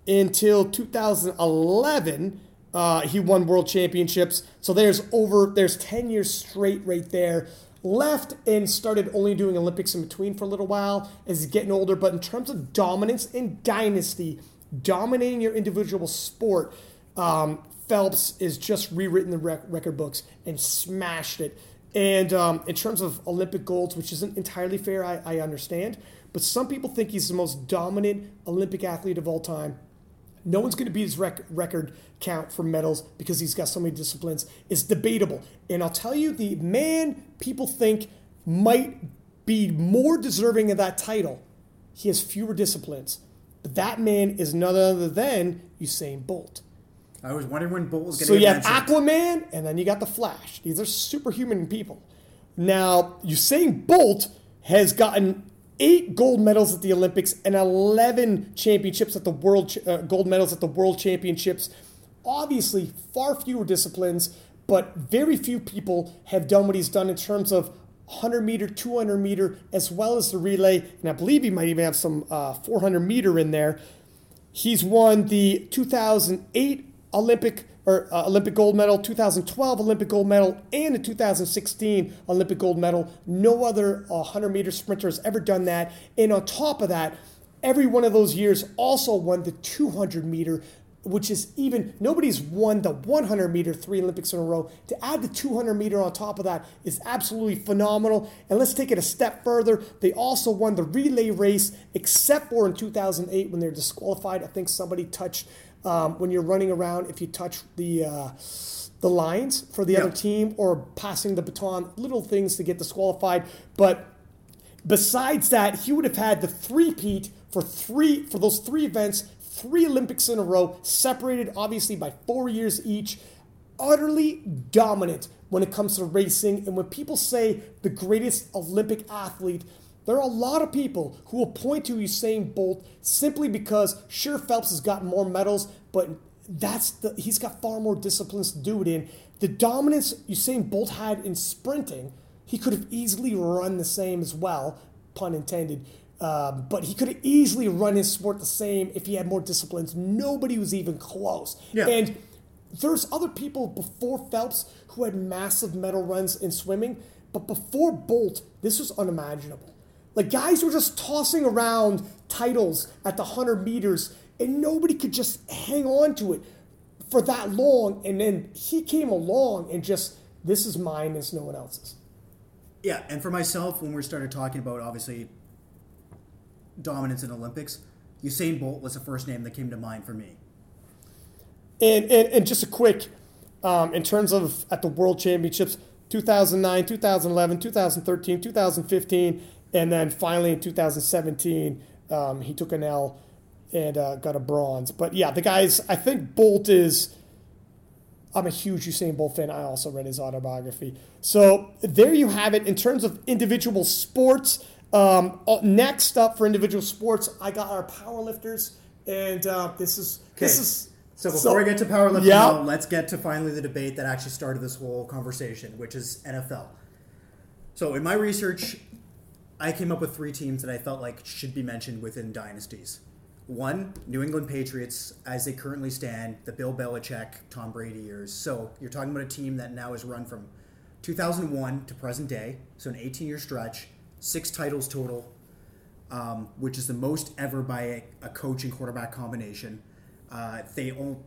until 2011. Uh, he won world championships. So there's over there's 10 years straight right there. Left and started only doing Olympics in between for a little while as he's getting older. But in terms of dominance and dynasty, dominating your individual sport, um, Phelps is just rewritten the rec- record books and smashed it. And um, in terms of Olympic golds, which isn't entirely fair, I, I understand. But some people think he's the most dominant Olympic athlete of all time. No one's going to beat his rec- record count for medals because he's got so many disciplines. It's debatable. And I'll tell you, the man people think might be more deserving of that title, he has fewer disciplines. But that man is none other than Usain Bolt. I was wondering when Bolt was going to So you have mentioned. Aquaman, and then you got the Flash. These are superhuman people. Now, Usain Bolt has gotten eight gold medals at the Olympics and 11 championships at the world uh, gold medals at the World Championships. Obviously, far fewer disciplines, but very few people have done what he's done in terms of 100 meter, 200 meter, as well as the relay. And I believe he might even have some uh, 400 meter in there. He's won the 2008 Olympic or uh, Olympic gold medal, 2012 Olympic gold medal, and the 2016 Olympic gold medal. No other 100 meter sprinter has ever done that. And on top of that, every one of those years also won the 200 meter, which is even nobody's won the 100 meter three Olympics in a row. To add the 200 meter on top of that is absolutely phenomenal. And let's take it a step further. They also won the relay race, except for in 2008 when they're disqualified. I think somebody touched um, when you're running around. If you touch the uh, the lines for the Yeah. other team or passing the baton, little things to get disqualified, but Besides that, he would have had the three-peat for three for those three events, three Olympics in a row, separated obviously by four years each. Utterly dominant when it comes to racing. And when people say the greatest Olympic athlete, there are a lot of people who will point to Usain Bolt simply because sure Phelps has got more medals, but that's the he's got far more disciplines to do it in. The dominance Usain Bolt had in sprinting he could have easily run the same as well, pun intended. Um, but he could have easily run his sport the same if he had more disciplines. Nobody was even close. Yeah. And there's other people before Phelps who had massive medal runs in swimming, but before Bolt, this was unimaginable. Like guys were just tossing around titles at the 100 meters, and nobody could just hang on to it for that long. And then he came along and just, this is mine, it's no one else's. Yeah, and for myself, when we started talking about obviously dominance in Olympics, Usain Bolt was the first name that came to mind for me. And, and, and just a quick, um, in terms of at the World Championships, 2009, 2011, 2013, 2015, and then finally in 2017, um, he took an L and uh, got a bronze. But yeah, the guys, I think Bolt is. I'm a huge Usain Bolt fan. I also read his autobiography. So there you have it in terms of individual sports. Um, uh, next up for individual sports, I got our powerlifters, and uh, this is this is So before we get to powerlifting, Yeah. now, let's get to finally the debate that actually started this whole conversation, which is NFL. So in my research, I came up with three teams that I felt like should be mentioned within dynasties. One, New England Patriots, as they currently stand, the Bill Belichick, Tom Brady years. So you're talking about a team that now has run from 2001 to present day, so an 18 year stretch, six titles total, um, which is the most ever by a, a coach and quarterback combination. Uh, they own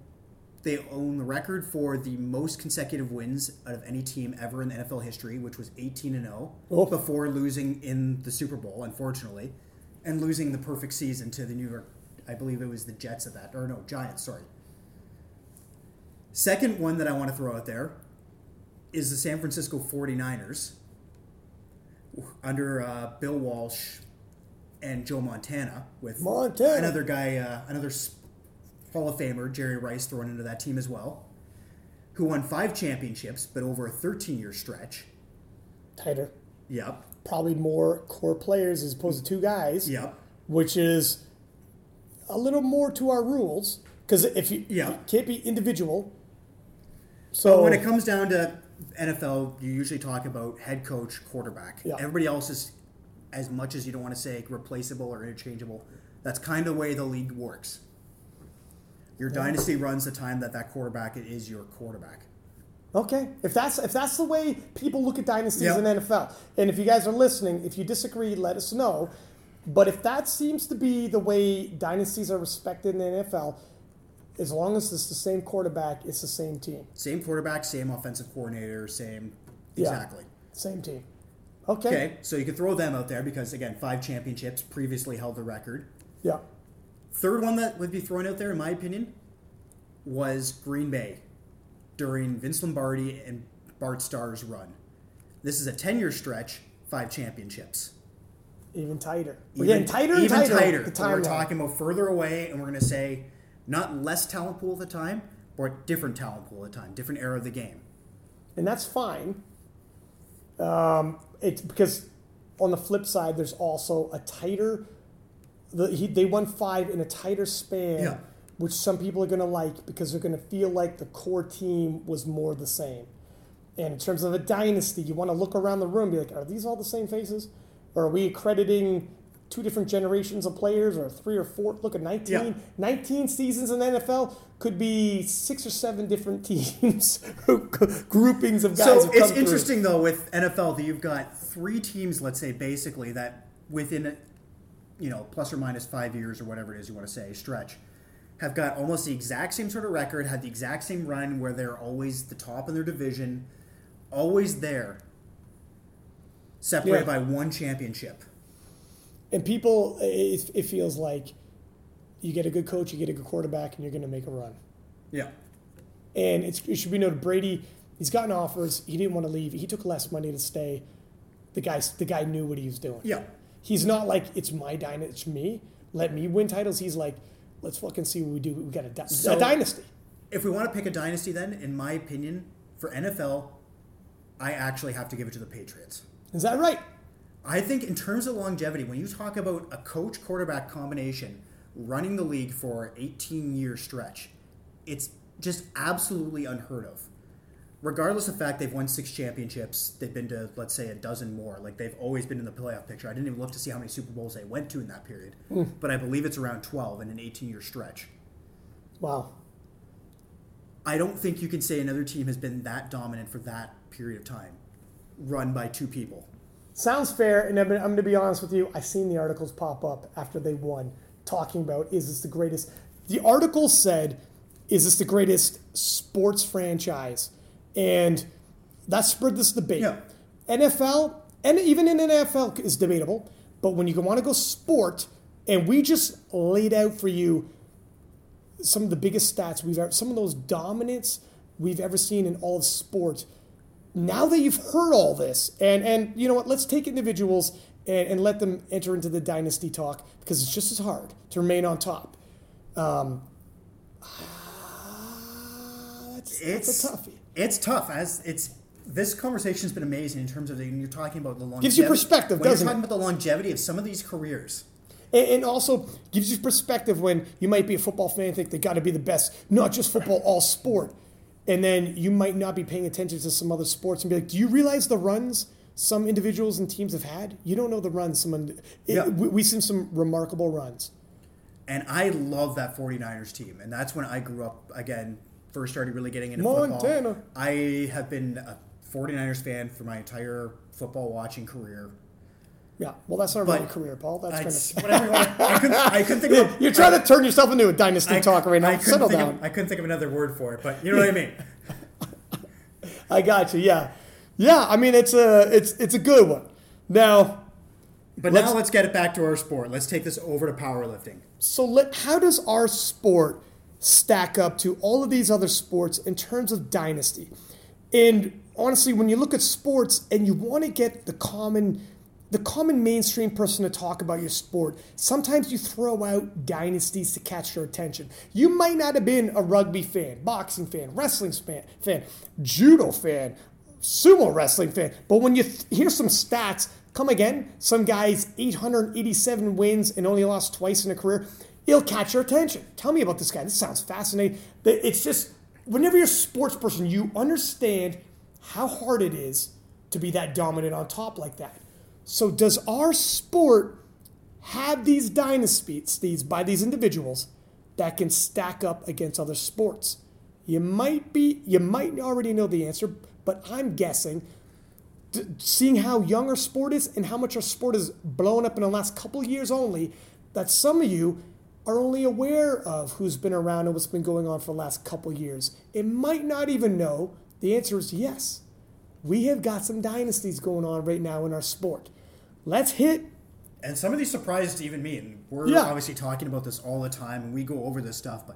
they own the record for the most consecutive wins out of any team ever in NFL history, which was 18 and 0 Oh. before losing in the Super Bowl, unfortunately, and losing the perfect season to the New York. I believe it was the Jets at that, or no, Giants. Sorry. Second one that I want to throw out there is the San Francisco 49ers under uh, Bill Walsh and Joe Montana with Montana. another guy, uh, another s- Hall of Famer, Jerry Rice, thrown into that team as well, who won five championships, but over a 13 year stretch. tighter. Yep, Probably more core players as opposed to two guys. yep. which is a little more to our rules because if you Yeah. it can't be individual. So But when it comes down to NFL, you usually talk about head coach, quarterback. Yeah. Everybody else is, as much as you don't want to say replaceable or interchangeable, that's kind of the way the league works. Your dynasty runs the time that that quarterback is your quarterback. Okay, if that's if that's the way people look at dynasties Yep. in NFL, and if you guys are listening, if you disagree, let us know. But if that seems to be the way dynasties are respected in the NFL, as long as it's the same quarterback, it's the same team, Same quarterback, same offensive coordinator, same Yeah. exactly. same team. Okay. Okay, so you can throw them out there because again, five championships previously held the record. Yeah. Third one that would be thrown out there, in my opinion, was Green Bay during Vince Lombardi and Bart Starr's run. This is a ten-year stretch, five championships. Even tighter. We're getting tighter and even tighter. tighter. The we're talking about further away, and we're going to say not less talent pool at the time, but different talent pool at the time, different era of the game. and that's fine. Um, it's because on the flip side, there's also a tighter. The, he, they won five in a tighter span, Yeah. which some people are going to like because they're going to feel like the core team was more the same. And in terms of a dynasty, you want to look around the room, and be like, are these all the same faces, or are we accrediting two different generations of players, or three or four? Look at 19, Yeah. 19 seasons in the NFL could be six or seven different teams, groupings of guys. So it's come through. interesting though with NFL that you've got three teams, let's say basically that within, you know, plus or minus five years or whatever it is you want to say stretch, have got almost the exact same sort of record, had the exact same run where they're always the top in their division, always there, separated Yeah. by one championship. And people, it, it feels like you get a good coach, you get a good quarterback, and you're going to make a run. Yeah. And it's, it should be noted, Brady, he's gotten offers. He didn't want to leave. He took less money to stay. The guy, the guy knew what he was doing. Yeah. He's not like it's my dynasty, it's me. Let me win titles. He's like, let's fucking see what we do. We got a, dy- So- a dynasty. If we want to pick a dynasty, then, in my opinion, for NFL, I actually have to give it to the Patriots. Is that right? I think in terms of longevity, when you talk about a coach quarterback combination running the league for an 18 year stretch, it's just absolutely unheard of. Regardless of the fact they've won six championships, they've been to, let's say, a dozen more. Like they've always been in the playoff picture. I didn't even look to see how many Super Bowls they went to in that period, hmm. but I believe it's around 12 in an 18 year stretch. Wow. I don't think you can say another team has been that dominant for that period of time, run by two people. Sounds fair, and I'm, I'm going to be honest with you. I've seen the articles pop up after they won, talking about is this the greatest? The article said, "Is this the greatest sports franchise?" And that spurred this debate. Yeah. NFL, and even in NFL is debatable, but when you want to go sport, and we just laid out for you some of the biggest stats we've ever, some of those dominance we've ever seen in all of sport now that you've heard all this, and and you know what, let's take individuals and, and let them enter into the dynasty talk because it's just as hard to remain on top. Um, ah, that's, It's that's a toughie. It's tough. As it's this conversation's been amazing in terms of the, you're talking about the longevity. Gives you perspective, when doesn't you're it? talking about the longevity of some of these careers. And, and also gives you perspective when you might be a football fan and think they got to be the best, not just football, all sport. And then you might not be paying attention to some other sports and be like, do you realize the runs some individuals and teams have had? You don't know the runs. Someone, it- Yeah. we, we've seen some remarkable runs. And I love that 49ers team. And that's when I grew up again, first started really getting into Montana. football. I have been a 49ers fan for my entire football watching career. Yeah, well, that's not But really a career, Paul. That's kind whatever you want. I couldn't, I couldn't think of of. You're trying to turn yourself into a dynasty I, talker right now. I couldn't Settle think down. Of, I couldn't think of another word for it, but you know what I mean. I got you. Yeah, yeah. I mean, it's a it's it's a good one. Now, But Let's- now let's get it back to our sport. Let's take this over to powerlifting. so let how does our sport stack up to all of these other sports in terms of dynasty? And honestly, when you look at sports and you want to get the common the common mainstream person to talk about your sport, sometimes you throw out dynasties to catch their attention. You might not have been a rugby fan, boxing fan, wrestling fan, fan judo fan, sumo wrestling fan, but when you th- hear some stats, come again, some guy's 887 wins and only lost twice in a career, it'll catch your attention. Tell me about this guy. This sounds fascinating. It's just, whenever you're a sports person, you understand how hard it is to be that dominant on top like that. So, does our sport have these dynasties these by these individuals that can stack up against other sports? You might be, you might already know the answer, but I'm guessing, seeing how young our sport is and how much our sport is blown up in the last couple years only, that some of you are only aware of who's been around and what's been going on for the last couple years. It might not even know. The answer is yes. We have got some dynasties going on right now in our sport. Let's hit And some of these surprised even me. And we're Yeah. obviously talking about this all the time, and we go over this stuff. But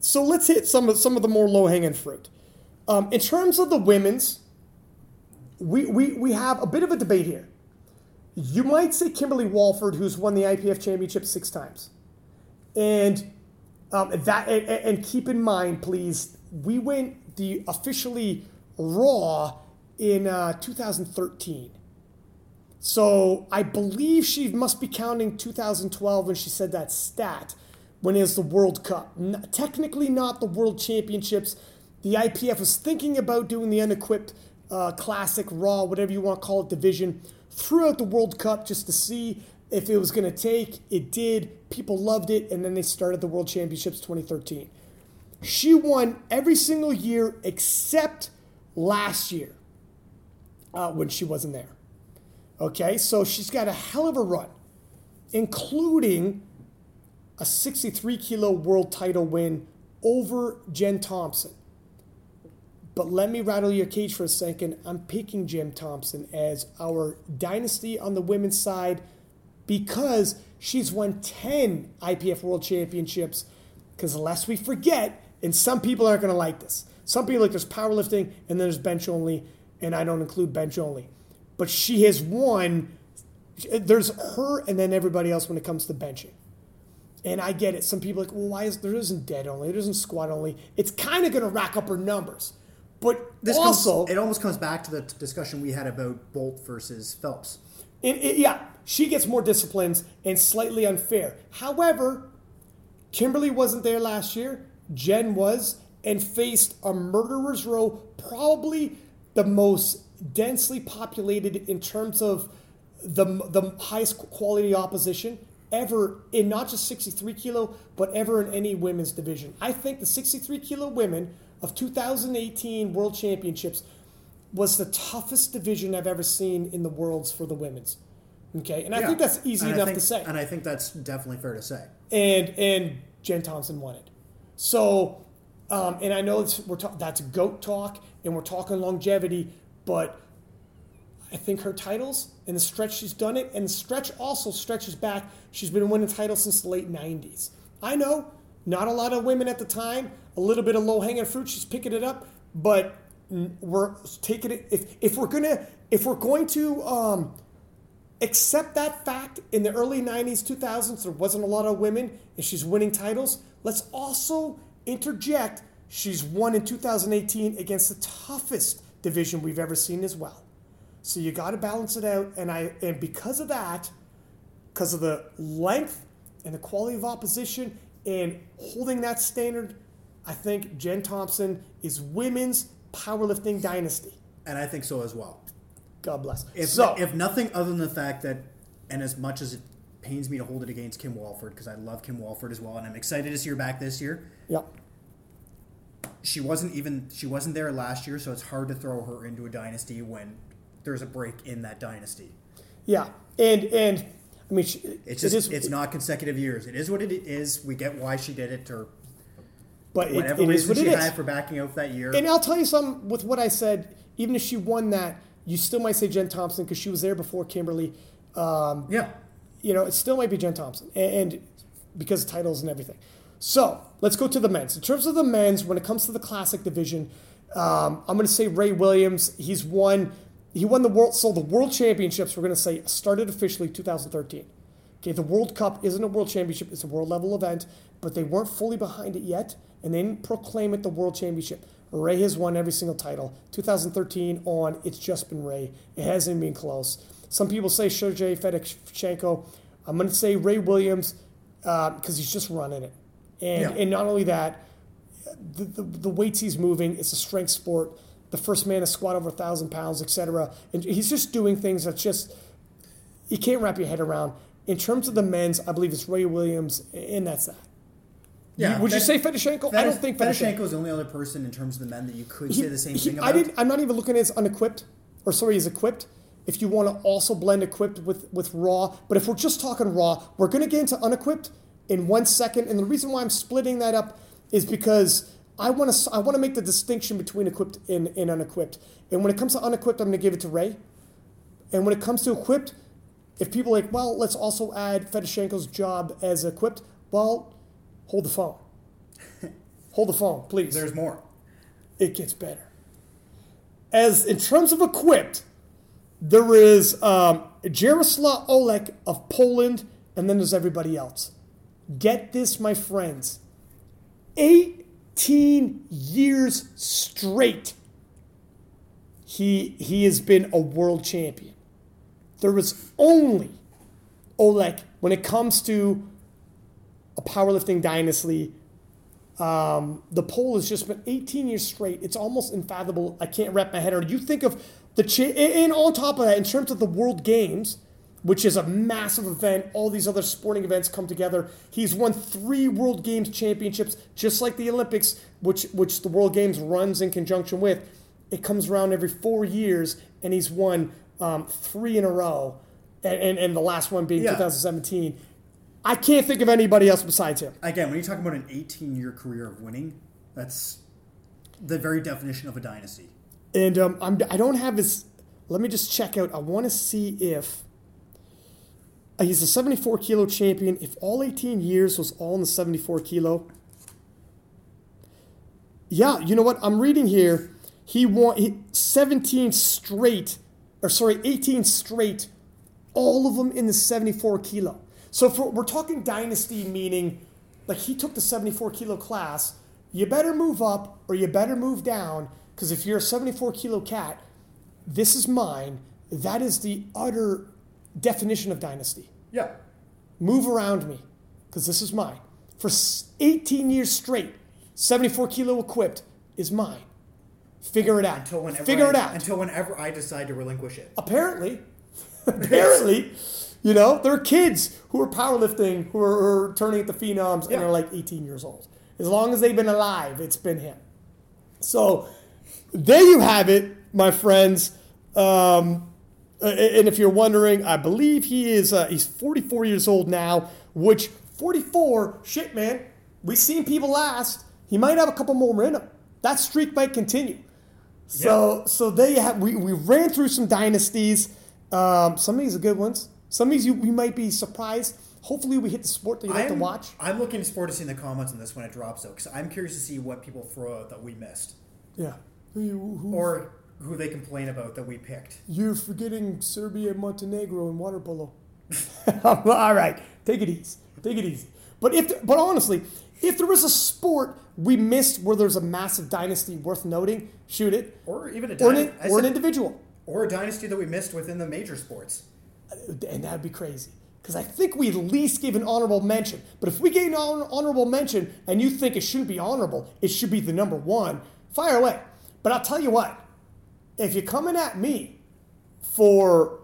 so let's hit some of some of the more low hanging fruit. Um, in terms of the women's, we, we we have a bit of a debate here. You might say Kimberly Walford, who's won the IPF championship six times, and um, that and, and keep in mind, please, we went the officially Raw in uh, 2013. So I believe she must be counting 2012 when she said that stat when the World Cup. Technically not the World Championships. The IPF was thinking about doing the unequipped uh, classic Raw, whatever you want to call it, division throughout the World Cup just to see if it was going to take. It did. People loved it, and then they started the World Championships 2013. She won every single year except last year uh, when she wasn't there. Okay, so she's got a hell of a run, including a 63 kilo world title win over Jen Thompson. But let me rattle your cage for a second. I'm picking Jen Thompson as our dynasty on the women's side because she's won 10 IPF World Championships. Because lest we forget, and some people aren't going to like this. Some people like there's powerlifting and then there's bench only, and I don't include bench only. But she has won. There's her and then everybody else when it comes to benching. And I get it. Some people are like, well, why is there isn't dead only? There isn't squat only. It's kind of going to rack up her numbers. But this also, comes, it almost comes back to the discussion we had about Bolt versus Phelps. It, it, yeah, she gets more disciplines and slightly unfair. However, Kimberly wasn't there last year. Jen was and faced a murderer's row, probably the most densely populated in terms of the, the highest quality opposition ever in not just 63 kilo, but ever in any women's division. I think the 63 kilo women of 2018 World Championships was the toughest division I've ever seen in the worlds for the women's. Okay, and I Yeah. think that's easy And enough think- to say. And I think that's definitely fair to say. And and Jen Thompson won it. So, um, and I know it's, we're ta- that's goat talk, and we're talking longevity, but I think her titles and the stretch she's done it, and the stretch also stretches back. She's been winning titles since the late '90s. I know not a lot of women at the time. A little bit of low hanging fruit. She's picking it up, but we're taking it. If if we're gonna if we're going to um, accept that fact in the early 90s 2000s there wasn't a lot of women and she's winning titles let's also interject she's won in 2018 against the toughest division we've ever seen as well so you got to balance it out and i and because of that because of the length and the quality of opposition and holding that standard i think jen thompson is women's powerlifting dynasty. And I think so as well. god bless. If, so if nothing other than the fact that, and as much as it pains me to hold it against Kim Walford, because I love Kim Walford as well, and I'm excited to see her back this year, yeah she wasn't even she wasn't there last year, so it's hard to throw her into a dynasty when there's a break in that dynasty. Yeah, and and I mean, she, It's just is, it's not consecutive years. It is what it is. We get why she did it, or but it, whatever it is reason what she it is. had for backing out that year. And I'll tell you something with what I said. Even if she won that, you still might say Jen Thompson because she was there before Kimberly. Um, yeah, you know, it still might be Jen Thompson, and, and because of titles and everything. So let's go to the men's. In terms of the men's, when it comes to the classic division, um, I'm going to say Ray Williams. He's won. He won the world. So the world championships, we're going to say, started officially 2013. Okay, the World Cup isn't a world championship; it's a world level event, but they weren't fully behind it yet, and they didn't proclaim it the world championship. Ray has won every single title. 2013 on, it's just been Ray. It hasn't been close. Some people say Sergey Fedosienko. I'm going to say Ray Williams uh, because he's just running it. And, Yeah. and not only that, the, the, the weights he's moving, it's a strength sport. The first man to squat over a thousand pounds, etc. And he's just doing things that's just you can't wrap your head around. In terms of the men's, I believe it's Ray Williams, and that's that. Yeah, would you say Fedosienko? I don't think Fedosienko. Is the only other person in terms of the men that you could He- say the same he- thing I about. didn't. I'm not even looking at his unequipped, or sorry, his equipped. If you want to also blend equipped with with raw, but if we're just talking raw, we're going to get into unequipped in one second. And the reason why I'm splitting that up is because I want to I want to make the distinction between equipped and, and unequipped. And when it comes to unequipped, I'm going to give it to Ray. And when it comes to equipped, if people are like, well, let's also add Fedosienko's job as equipped. Well, hold the phone. hold the phone, please There's more. it gets better. As in terms of equipped, there is um, Jaroslav Olech of Poland, and then there's everybody else. Get this, my friends. 18 years straight, he, he has been a world champion. There was only Olech when it comes to a powerlifting dynasty um, the Pole has just been 18 years straight. It's almost unfathomable. I can't wrap my head around. it. You think of the cha- and on top of that, in terms of the World Games, which is a massive event, all these other sporting events come together. He's won three World Games championships, just like the Olympics, which which the World Games runs in conjunction with. It comes around every four years, and he's won um, three in a row, and, and, and the last one being Yeah. 2017. I can't think of anybody else besides him. Again, when you talk about an 18 year career of winning, that's the very definition of a dynasty. And um, I'm, I don't have his. Let me just check out. I want to see if Uh, he's a 74 kilo champion. If all 18 years was all in the 74 kilo. Yeah, you know what? I'm reading here. He won 17 straight, or sorry, 18 straight, all of them in the 74 kilo. So we're talking dynasty, meaning like he took the 74 kilo class. You better move up or you better move down because if you're a 74 kilo cat, this is mine. That is the utter definition of dynasty. Yeah. Move around me because this is mine. For 18 years straight, 74 kilo equipped is mine. Figure it out. Until whenever Figure I, it out. Until whenever I decide to relinquish it. apparently, apparently, you know, there are kids who are powerlifting who are, who are turning into phenoms and Yeah. are like 18 years old. As long as they've been alive, it's been him. So there you have it, my friends. Um, and if you're wondering, I believe he is uh, he's 44 years old now, which 44, shit, man, we've seen people last. He might have a couple more in him. That streak might continue. So, so there you have. We, we ran through some dynasties. Um, some of these are good ones. Some of these you, you might be surprised. Hopefully, we hit the sport that you like to watch. I'm looking forward to seeing the comments on this when it drops, though, because I'm curious to see what people throw out that we missed, Yeah. Who- who- or who they complain about that we picked. You're forgetting Serbia and Montenegro in water polo. All right, take it easy. Take it easy. But if, but honestly, if there was a sport we missed where there's a massive dynasty worth noting, shoot it. Or even a, Or an, I or an individual. or a dynasty that we missed within the major sports. Uh, and that'd be crazy. Because I think we at least gave an honorable mention. But if we gave an honorable mention and you think it shouldn't be honorable, it should be the number one, fire away. But I'll tell you what, if you're coming at me for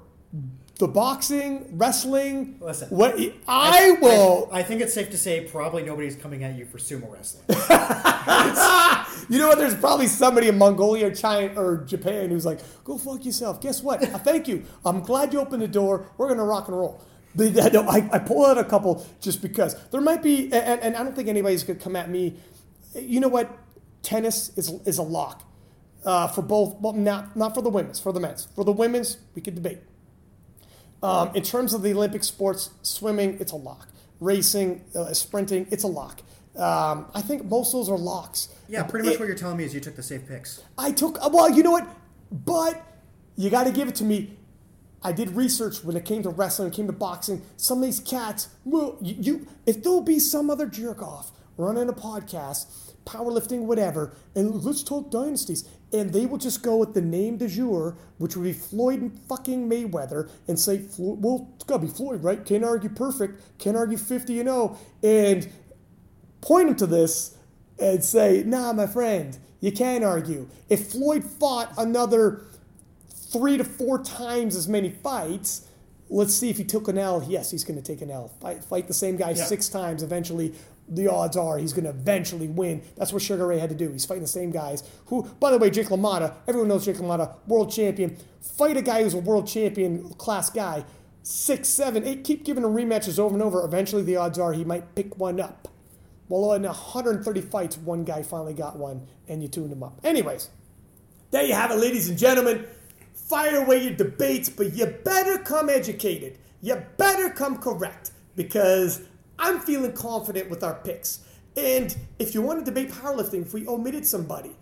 the boxing, wrestling, Listen, what I will. I, think it's safe to say probably nobody's coming at you for sumo wrestling. You know what? There's probably somebody in Mongolia or China or Japan who's like, "Go fuck yourself." Guess what? I thank you. I'm glad you opened the door. We're gonna rock and roll. But I, don't- I, I pull out a couple just because there might be, and, and I don't think anybody's gonna come at me. You know what? Tennis is is a lock uh, for both. Well, not not for the women's, for the men's. For the women's, we could debate. Um, in terms of the Olympic sports, swimming, it's a lock. Racing, uh, sprinting, it's a lock. Um, I think most of those are locks. Yeah, pretty much It- what you're telling me is you took the safe picks. I took well, you know what? But you got to give it to me. I did research when it came to wrestling, it came to boxing. Some of these cats, well, you, you if there'll be some other jerk off running a podcast, powerlifting, whatever, and let's talk dynasties, and they will just go with the name de jour, which would be Floyd fucking Mayweather, and say, well, it's gotta be Floyd, right? Can't argue perfect, can't argue 50 and 0, and point him to this and say, nah, my friend, you can't argue. If Floyd fought another three to four times as many fights, let's see if he took an L. Yes, he's going to take an L. Fight, fight the same guy Yeah. six times eventually. The odds are he's going to eventually win. That's what Sugar Ray had to do. He's fighting the same guys who, by the way, Jake LaMotta, everyone knows Jake LaMotta, world champion. Fight a guy who's a world champion class guy. Six, seven, eight, keep giving him rematches over and over. Eventually, the odds are he might pick one up. Well, in 130 fights, one guy finally got one, and you tuned him up. Anyways, there you have it, ladies and gentlemen. Fire away your debates, but you better come educated. You better come correct because I'm feeling confident with our picks. And if you want to debate powerlifting, if we omitted somebody,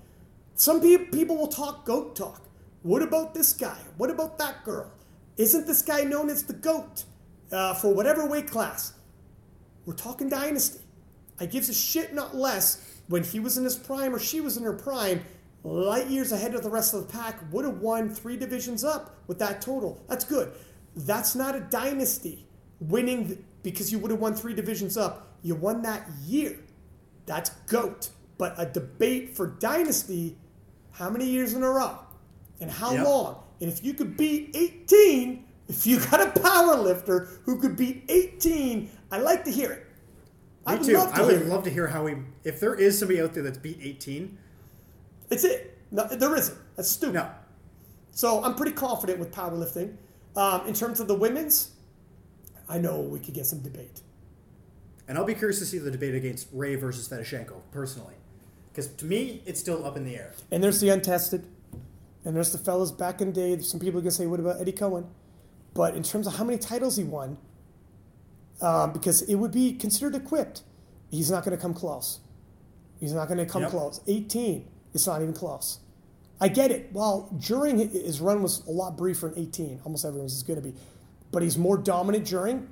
some people will talk goat talk. What about this guy? What about that girl? Isn't this guy known as the GOAT uh, for whatever weight class? We're talking dynasty. I gives a shit not less when he was in his prime or she was in her prime, light years ahead of the rest of the pack, would have won three divisions up with that total. That's good. That's not a dynasty. Winning because you would have won three divisions up, you won that year. That's GOAT. But a debate for dynasty, how many years in a row? And how yep. long? And if you could beat 18, if you got a power lifter who could beat 18, I'd like to hear it. Me I would too. Love to I would love to hear how we. If there is somebody out there that's beat 18, it's it. No, there isn't. That's stupid. No. So I'm pretty confident with powerlifting. Um, in terms of the women's, I know we could get some debate. And I'll be curious to see the debate against Ray versus Fedosienko personally, because to me it's still up in the air. And there's the untested. And there's the fellas back in the day. Some people are going to say, what about Eddie Coan? But in terms of how many titles he won, um, because it would be considered equipped, he's not going to come close. He's not going to come yep. close. 18, it's not even close. I get it. Well, during his run was a lot briefer in 18. Almost everyone's is going to be. But he's more dominant during.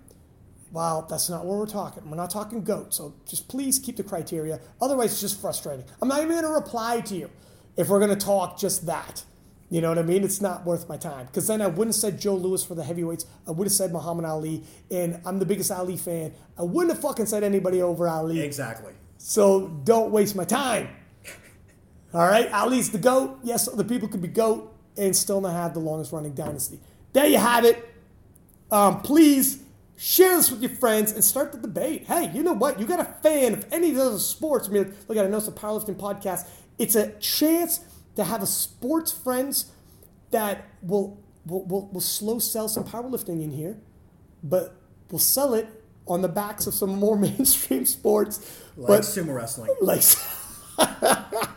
Well, that's not what we're talking. We're not talking GOAT. So just please keep the criteria. Otherwise, it's just frustrating. I'm not even going to reply to you if we're going to talk just that. You know what I mean? It's not worth my time. Because then I wouldn't have said Joe Louis for the heavyweights. I would have said Muhammad Ali. And I'm the biggest Ali fan. I wouldn't have fucking said anybody over Ali. Exactly. So don't waste my time. All right? Ali's the GOAT. Yes, other people could be GOAT and still not have the longest running dynasty. There you have it. Um, please share this with your friends and start the debate. Hey, you know what? You got a fan of any of those sports. I mean, look, I know it's a powerlifting podcast. It's a chance to have a sports friends that will will, will, will slow sell some powerlifting in here, but we'll sell it on the backs of some more mainstream sports. Like but, sumo wrestling. Like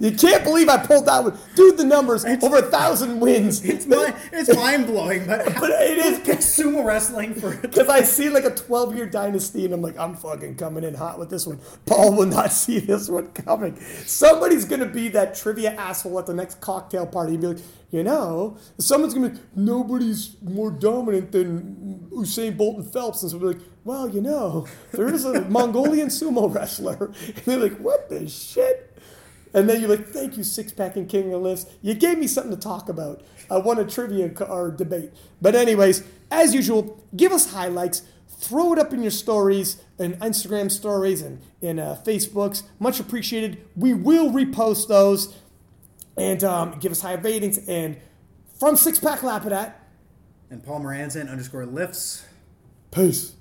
You can't believe I pulled that one. Dude, the numbers it's, over a thousand wins. It's mind, it's mind blowing, but, but it is sumo wrestling for because I see like a twelve year dynasty, and I'm like, I'm fucking coming in hot with this one. Paul will not see this one coming. Somebody's gonna be that trivia asshole at the next cocktail party and be like, you know, someone's gonna be nobody's more dominant than Usain Bolt and Phelps, and so we're like, well, you know, there is a Mongolian sumo wrestler, and they're like, what the shit? And then you're like, thank you, Six Pack and King of the List. You gave me something to talk about. I won a trivia or debate. But, anyways, as usual, give us highlights. Throw it up in your stories and Instagram stories and in uh, Facebooks. Much appreciated. We will repost those and um, give us high ratings. And from Six Pack Lapidat and Paul Moranzan underscore lifts. Peace.